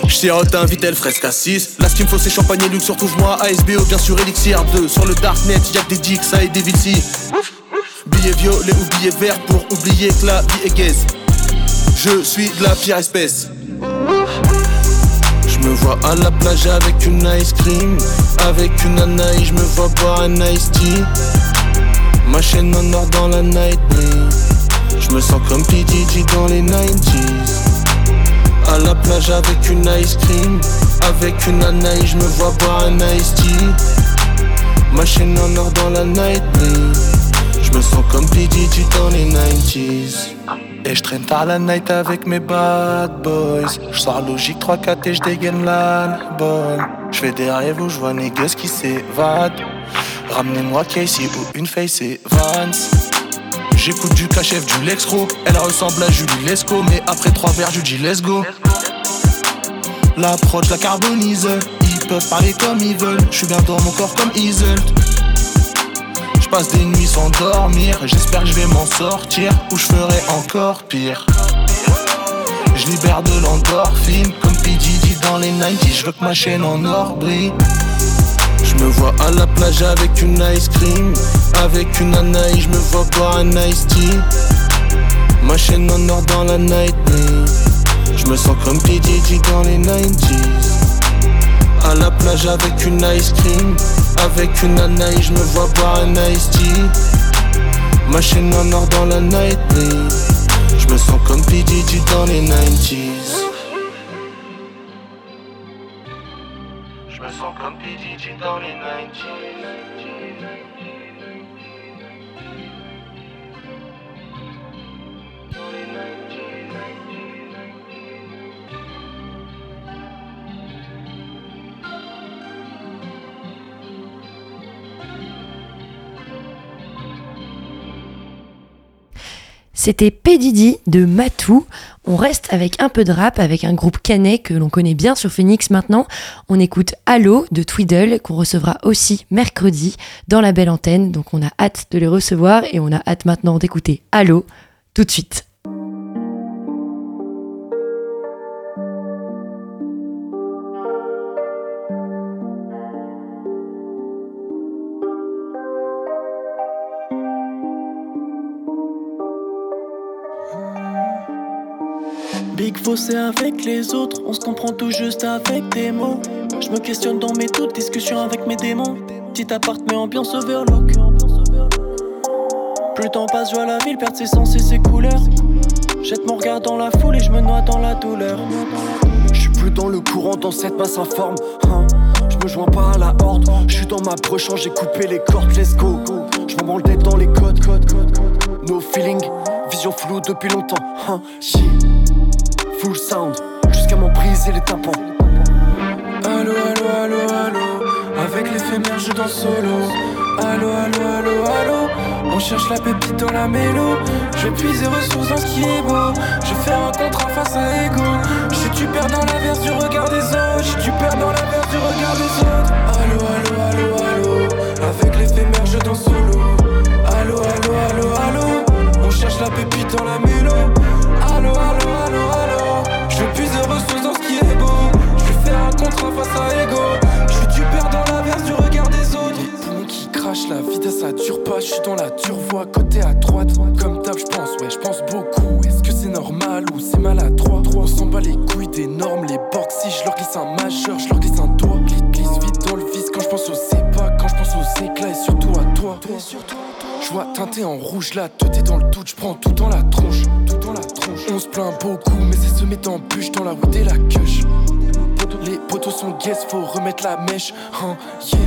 J'sirote un Vitel fresque à 6 Là ce qu'il me faut c'est champagne et luxe Surtout moi ASBO bien sûr Elixir 2 Sur le darknet y'a que des dicks ça et des Vinci Billets violets ou billets verts Pour oublier que la vie est gaze Je suis de la pire espèce Je me vois à la plage avec une ice cream. Avec une anaï, je me vois boire un ice tea. Ma chaîne en or dans la night Je me sens comme PDG dans les 90s. À la plage avec une ice cream. Avec une anaï, je me vois boire un ice tea. Ma chaîne en or dans la night Je me sens comme PDG dans les 90s. Et je traîne tard la night avec mes bad boys. Je sors logique 3-4 et je dégaine l'album. Je fais des rêves où je vois niggas qui s'évadent. Ramenez-moi Casey ou une face et Vance. J'écoute du cachef du Lexro. Elle ressemble à Julie Lesco. Mais après trois verres, je dis let's go. L'approche la carbonise. Ils peuvent parler comme ils veulent. Je suis bien dans mon corps comme Easel passe des nuits sans dormir. J'espère que je vais m'en sortir ou je ferai encore pire. Je libère de l'endorphine comme P. dans les 90. Je veux que ma chaîne en or brille. Me vois à la plage avec une ice cream. Avec une anaï, je me vois boire un ice tea. Ma chaîne en or dans la night Je me sens comme P. dans les 90s. À la plage avec une ice cream Avec une anaï, je me vois boire un ice tea Ma chaîne en or dans la night Je me sens comme PDG dans les 90s C'était Pédidi de Matou. On reste avec un peu de rap avec un groupe canet que l'on connaît bien sur Phoenix maintenant. On écoute Allo de Twiddle qu'on recevra aussi mercredi dans la belle antenne. Donc on a hâte de les recevoir et on a hâte maintenant d'écouter Allo tout de suite. Big fossé avec les autres, on se comprend tout juste avec des mots. Je me questionne dans mes toutes discussions avec mes démons. Petit appart mais ambiance overlock. Plus le temps passe, je vois la ville perdre ses sens et ses couleurs. Jette mon regard dans la foule et je me noie dans la douleur. Je suis plus dans le courant, dans cette masse informe. Hein. Je me joins pas à la horde. Je suis dans ma broche, j'ai coupé les cordes, let's go. Je m'en branle dans les codes. No feeling, vision floue depuis longtemps. Hein full sound, jusqu'à m'en briser les tympans. Allo, allo, allo, allo, avec l'éphémère je danse solo. Allo, allo, allo, allo, on cherche la pépite dans la mélo. Je vais puiser ressources dans ce qui est beau. Je faire un contrat face à ego. Je tu perds dans la du regard des autres. Je tu perds dans la du regard des autres. Allo, allo, allo, allo, avec l'éphémère je danse solo. Allo, allo, allo, allo, on cherche la pépite dans la mélo. Allo, allo. Je plus de ressources dans ce qui est beau. Je faire un contrat face à ego. Je suis du père dans la verse du regard des autres. Les poumons qui crachent, la vie ça dure pas. Je suis dans la dure voie, côté à droite. Comme table, je pense, ouais, je pense beaucoup. Est-ce que c'est normal ou c'est maladroit? On s'en bat les couilles des normes, les bords. Si je leur glisse un majeur, je leur glisse un doigt. Glisse, vite dans le vice quand je pense au pas quand je pense aux éclats et surtout à toi. Je vois teinté en rouge, la tête est dans le doute, je prends tout dans la tronche, tout dans la tronche. On se plaint beaucoup, mais c'est se mettre en bûche dans la route et la queue. Les poteaux sont guess, faut remettre la mèche, hein, yeah.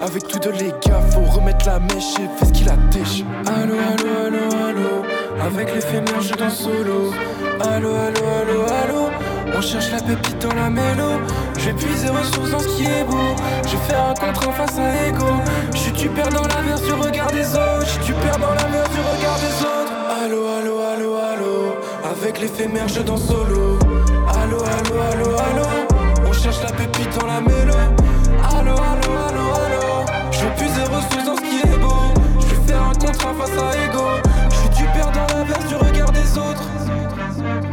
Avec tous de les gars, faut remettre la mèche et fais ce qu'il a dèche. Allo, allo, allo, allo, avec l'éphémère je danse solo. Allo, allo, allo, allo, on cherche la pépite dans la mélo. Je vais puiser ressources dans ce qui est beau. Je vais faire un contrat face à ego. Je suis tu dans la verse du regard des autres. Je suis tu dans la verse du regard des autres. Allo, allo, allo, allo. Avec l'éphémère, je danse solo. Allo, allo, allo, allo. On cherche la pépite dans la mélo. Allo, allo, allo, allo. Je vais puiser ressources dans ce qui est beau. Je vais faire un contrat face à ego. Je suis tu dans la verse du regard des autres.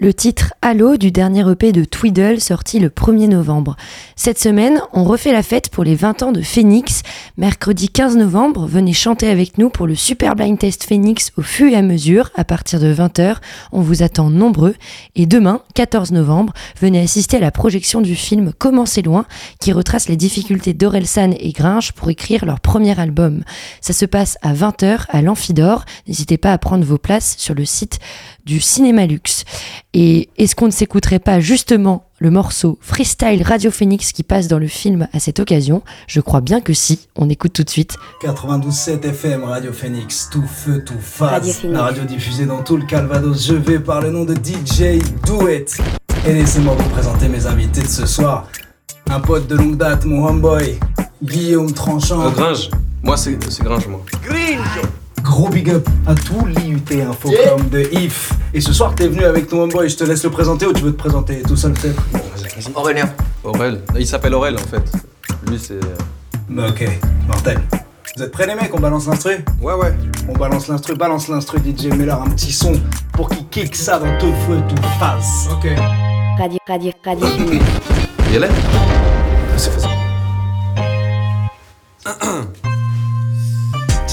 Le titre Halo du dernier EP de Twiddle sorti le 1er novembre. Cette semaine, on refait la fête pour les 20 ans de Phoenix. Mercredi 15 novembre, venez chanter avec nous pour le Super Blind Test Phoenix au fur et à mesure à partir de 20h. On vous attend nombreux. Et demain, 14 novembre, venez assister à la projection du film Comment c'est loin qui retrace les difficultés d'Orelsan et Gringe pour écrire leur premier album. Ça se passe à 20h à l'Amphidore. N'hésitez pas à prendre vos places sur le site du Cinéma Luxe. Et est-ce qu'on ne s'écouterait pas justement le morceau Freestyle Radio Phoenix qui passe dans le film à cette occasion? Je crois bien que si. On écoute tout de suite. 92.7 FM Radio Phoenix, tout feu, tout face. Radio Phoenix. La radio diffusée dans tout le Calvados. Je vais par le nom de DJ Do It. Et laissez-moi vous présenter mes invités de ce soir. Un pote de longue date, mon homeboy, Guillaume Tranchant. Gringe. Moi, c'est c'est Gringe, moi. Gros big up à tout l'IUT Infocom de IF. Et ce soir, t'es venu avec ton homeboy, je te laisse le présenter ou tu veux te présenter tout seul peut-être Aurélien. Aurel. Il s'appelle Aurel, en fait. Lui, c'est... Bah ok, mortel. Vous êtes prêts les mecs, on balance l'instru? Ouais, ouais. On balance l'instru, balance l'instru DJ, mets-leur un petit son pour qu'ils kick ça dans tout feu, tout face. Ok. Radio, radio, radio. Y aller C'est faisant.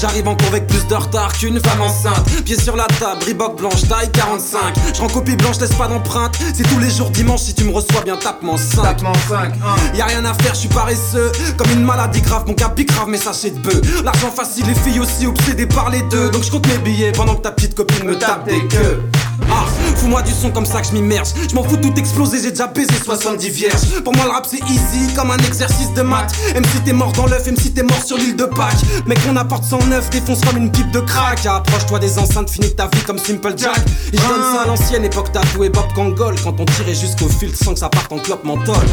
J'arrive en cours avec plus de retard qu'une femme enceinte. Pied sur la table, Reebok blanche, taille 45. Je rends copie blanche, laisse pas d'empreinte. C'est tous les jours dimanche, si tu me reçois bien, tape-moi 5. Tapement 5, Y'a rien à faire, je suis paresseux. Comme une maladie grave, mon capi grave, mais sachez de bœuf. L'argent facile, les filles aussi obsédées par les deux. Donc je compte mes billets pendant que ta petite copine me tape des queues. Ah, fous-moi du son comme ça que je m'immerge. Je m'en fous de tout exploser, j'ai déjà baisé 70 vierges. Pour moi, le rap c'est easy, comme un exercice de maths. Même si t'es mort dans l'œuf, même si t'es mort sur l'île de Pâques. Mec, on apporte 109, défonce comme une pipe de crack. Approche-toi des enceintes, finis ta vie comme Simple Jack. Et je donne ça à l'ancienne époque tatoué Bob Kangol. Quand on tirait jusqu'au filtre sans que ça parte en clope menthol.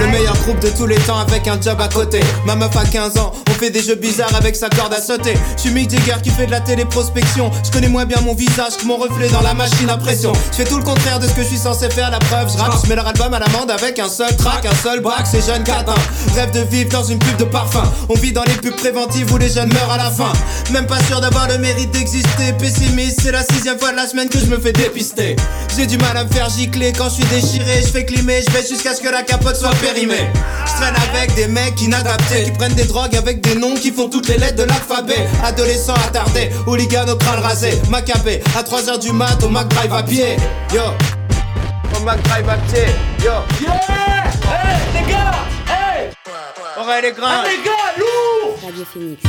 Le meilleur groupe de tous les temps avec un job à côté. Ma meuf a 15 ans, on fait des jeux bizarres avec sa corde à sauter. Je suis Mick Jagger qui fait de la téléprospection. Je connais moins bien mon visage que mon reflet dans la machine à pression. Je fais tout le contraire de ce que je suis censé faire. La preuve, je rappe, je mets leur album à l'amende avec un seul track, un seul braque. C'est jeune catin. Rêve de vivre dans une pub de parfum. On vit dans les pubs préventives où les jeunes meurent à la fin. Même pas sûr d'avoir le mérite d'exister. Pessimiste, c'est la sixième fois de la semaine que je me fais dépister. J'ai du mal à me faire gicler quand je suis déchiré. Je fais climer, je vais jusqu'à ce que la capote soit périmée. Je traîne avec des mecs inadaptés qui prennent des drogues avec des noms qui font toutes les lettres de l'alphabet. Adolescents attardés, hooligans au rasé, macabé. À 3h du mat au Mac Drive à pied. Yo, au Mac Drive à pied. Yo, yeah! Hey, les gars! Hey! Aurel les grands! les gars, lourd! Radio Phoenix.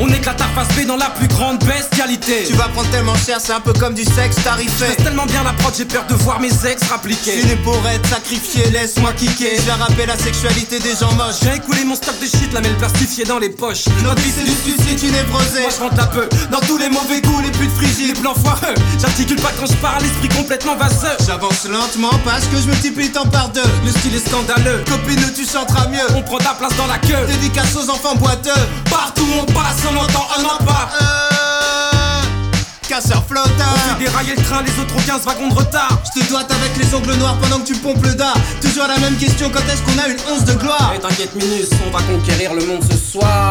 On éclate ta face B dans la plus grande bestialité. Tu vas prendre tellement cher, c'est un peu comme du sexe tarifé. Tellement bien la prod, j'ai peur de voir mes ex rappliquer. Fini pour être sacrifié, laisse-moi kicker. J'ai rappelé la sexualité des gens moches. J'ai écoulé mon stock de shit, la mêle plastifiée dans les poches. Notre vie c'est du suicide, tu névrosé. Moi je rentre un peu dans tous les mauvais goûts, les putes frigides, les plans foireux. J'articule pas quand je parle, l'esprit complètement vaseux. J'avance lentement parce que je multiplie temps par deux. Le style est scandaleux. Copine, tu chanteras mieux. On prend ta place dans la queue. Dédicace aux enfants boiteux. Partout on passe, on entend un pas. Euh... Casseur On flotteur. fait dérailler le train, les autres ont 15 wagons de retard. Je te doite avec les ongles noirs pendant que tu pompes le dard. Toujours la même question, quand est-ce qu'on a une once de gloire? Et t'inquiète Minus, on va conquérir le monde ce soir.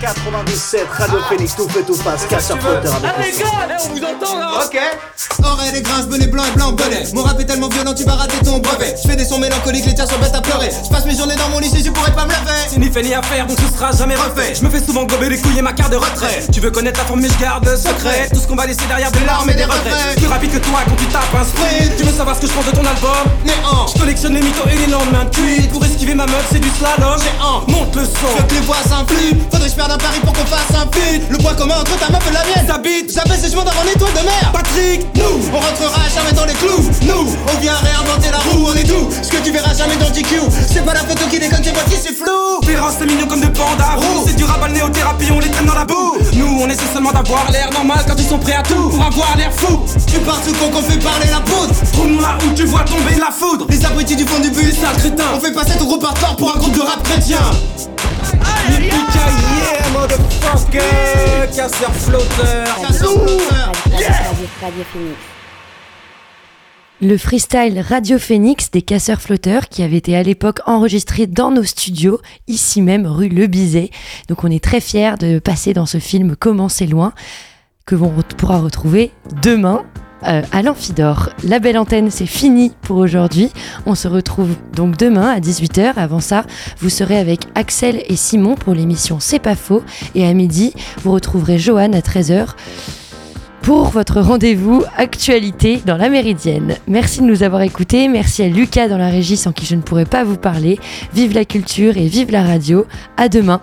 97 Radio Phoenix, tout fait tout face, casseur flotteur avec nous. on vous entend là Ok Oreille les grinces, bonnet blanc et blanc bonnet Mon rap est tellement violent, tu vas rater ton brevet Je fais des sons mélancoliques, les tiens sont bêtes à pleurer Je passe mes journées dans mon lycée, je pourrais pas me lever C'est ni fait ni à faire, donc ce sera jamais refait. Je me fais souvent gober les couilles et ma carte de retrait. Tu veux connaître la forme, mais je garde secret. Tout ce qu'on va laisser derrière de larmes et des regrets. Plus rapide que toi quand tu tapes un sprint. Tu veux savoir ce que je pense de ton album? Néant Je collectionne les mythos et les lendemains de cuite. Pour esquiver ma meuf, c'est du slalom. Géant Monte le Je son. veux que les voisins flipent Faudrait que je perde un pari pour qu'on fasse un feat Le point commun entre ta meuf et la mienne Ça bite. J'appelle ces chemins dans mon étoile de mer Patrick, nous. On rentrera jamais dans les clous Nous, on vient réinventer la roue, on est doux Ce que tu verras jamais dans GQ C'est pas la photo qui déconne, c'est voici, c'est flou Féroce, c'est mignon comme de pandas roux. C'est du rabat néothérapie, on les traîne dans la boue. Nous, on essaie seulement d'avoir l'air normal quand ils sont prêts à tout. Pour avoir l'air fou. Tu pars tout con qu'on fait parler la poudre Trouve-nous là où tu vois tomber la foudre. Les abrutis du fond du bus Sale crétin. On fait passer ton groupe par tort pour un groupe de rap chrétien Casseur flotteur. Le freestyle Radio Phoenix des casseurs flotteurs qui avait été à l'époque enregistré dans nos studios, ici même rue Le Bizet. Donc on est très fiers de passer dans ce film Comment c'est loin, que l'on pourra retrouver demain euh, à l'Amphidore. La belle antenne, c'est fini pour aujourd'hui. On se retrouve donc demain à 18h. Avant ça, vous serez avec Axel et Simon pour l'émission C'est pas faux. Et à midi, vous retrouverez Johan à 13h pour votre rendez-vous actualité dans la Méridienne. Merci de nous avoir écoutés, merci à Lucas dans la régie sans qui je ne pourrais pas vous parler. Vive la culture et vive la radio. À demain.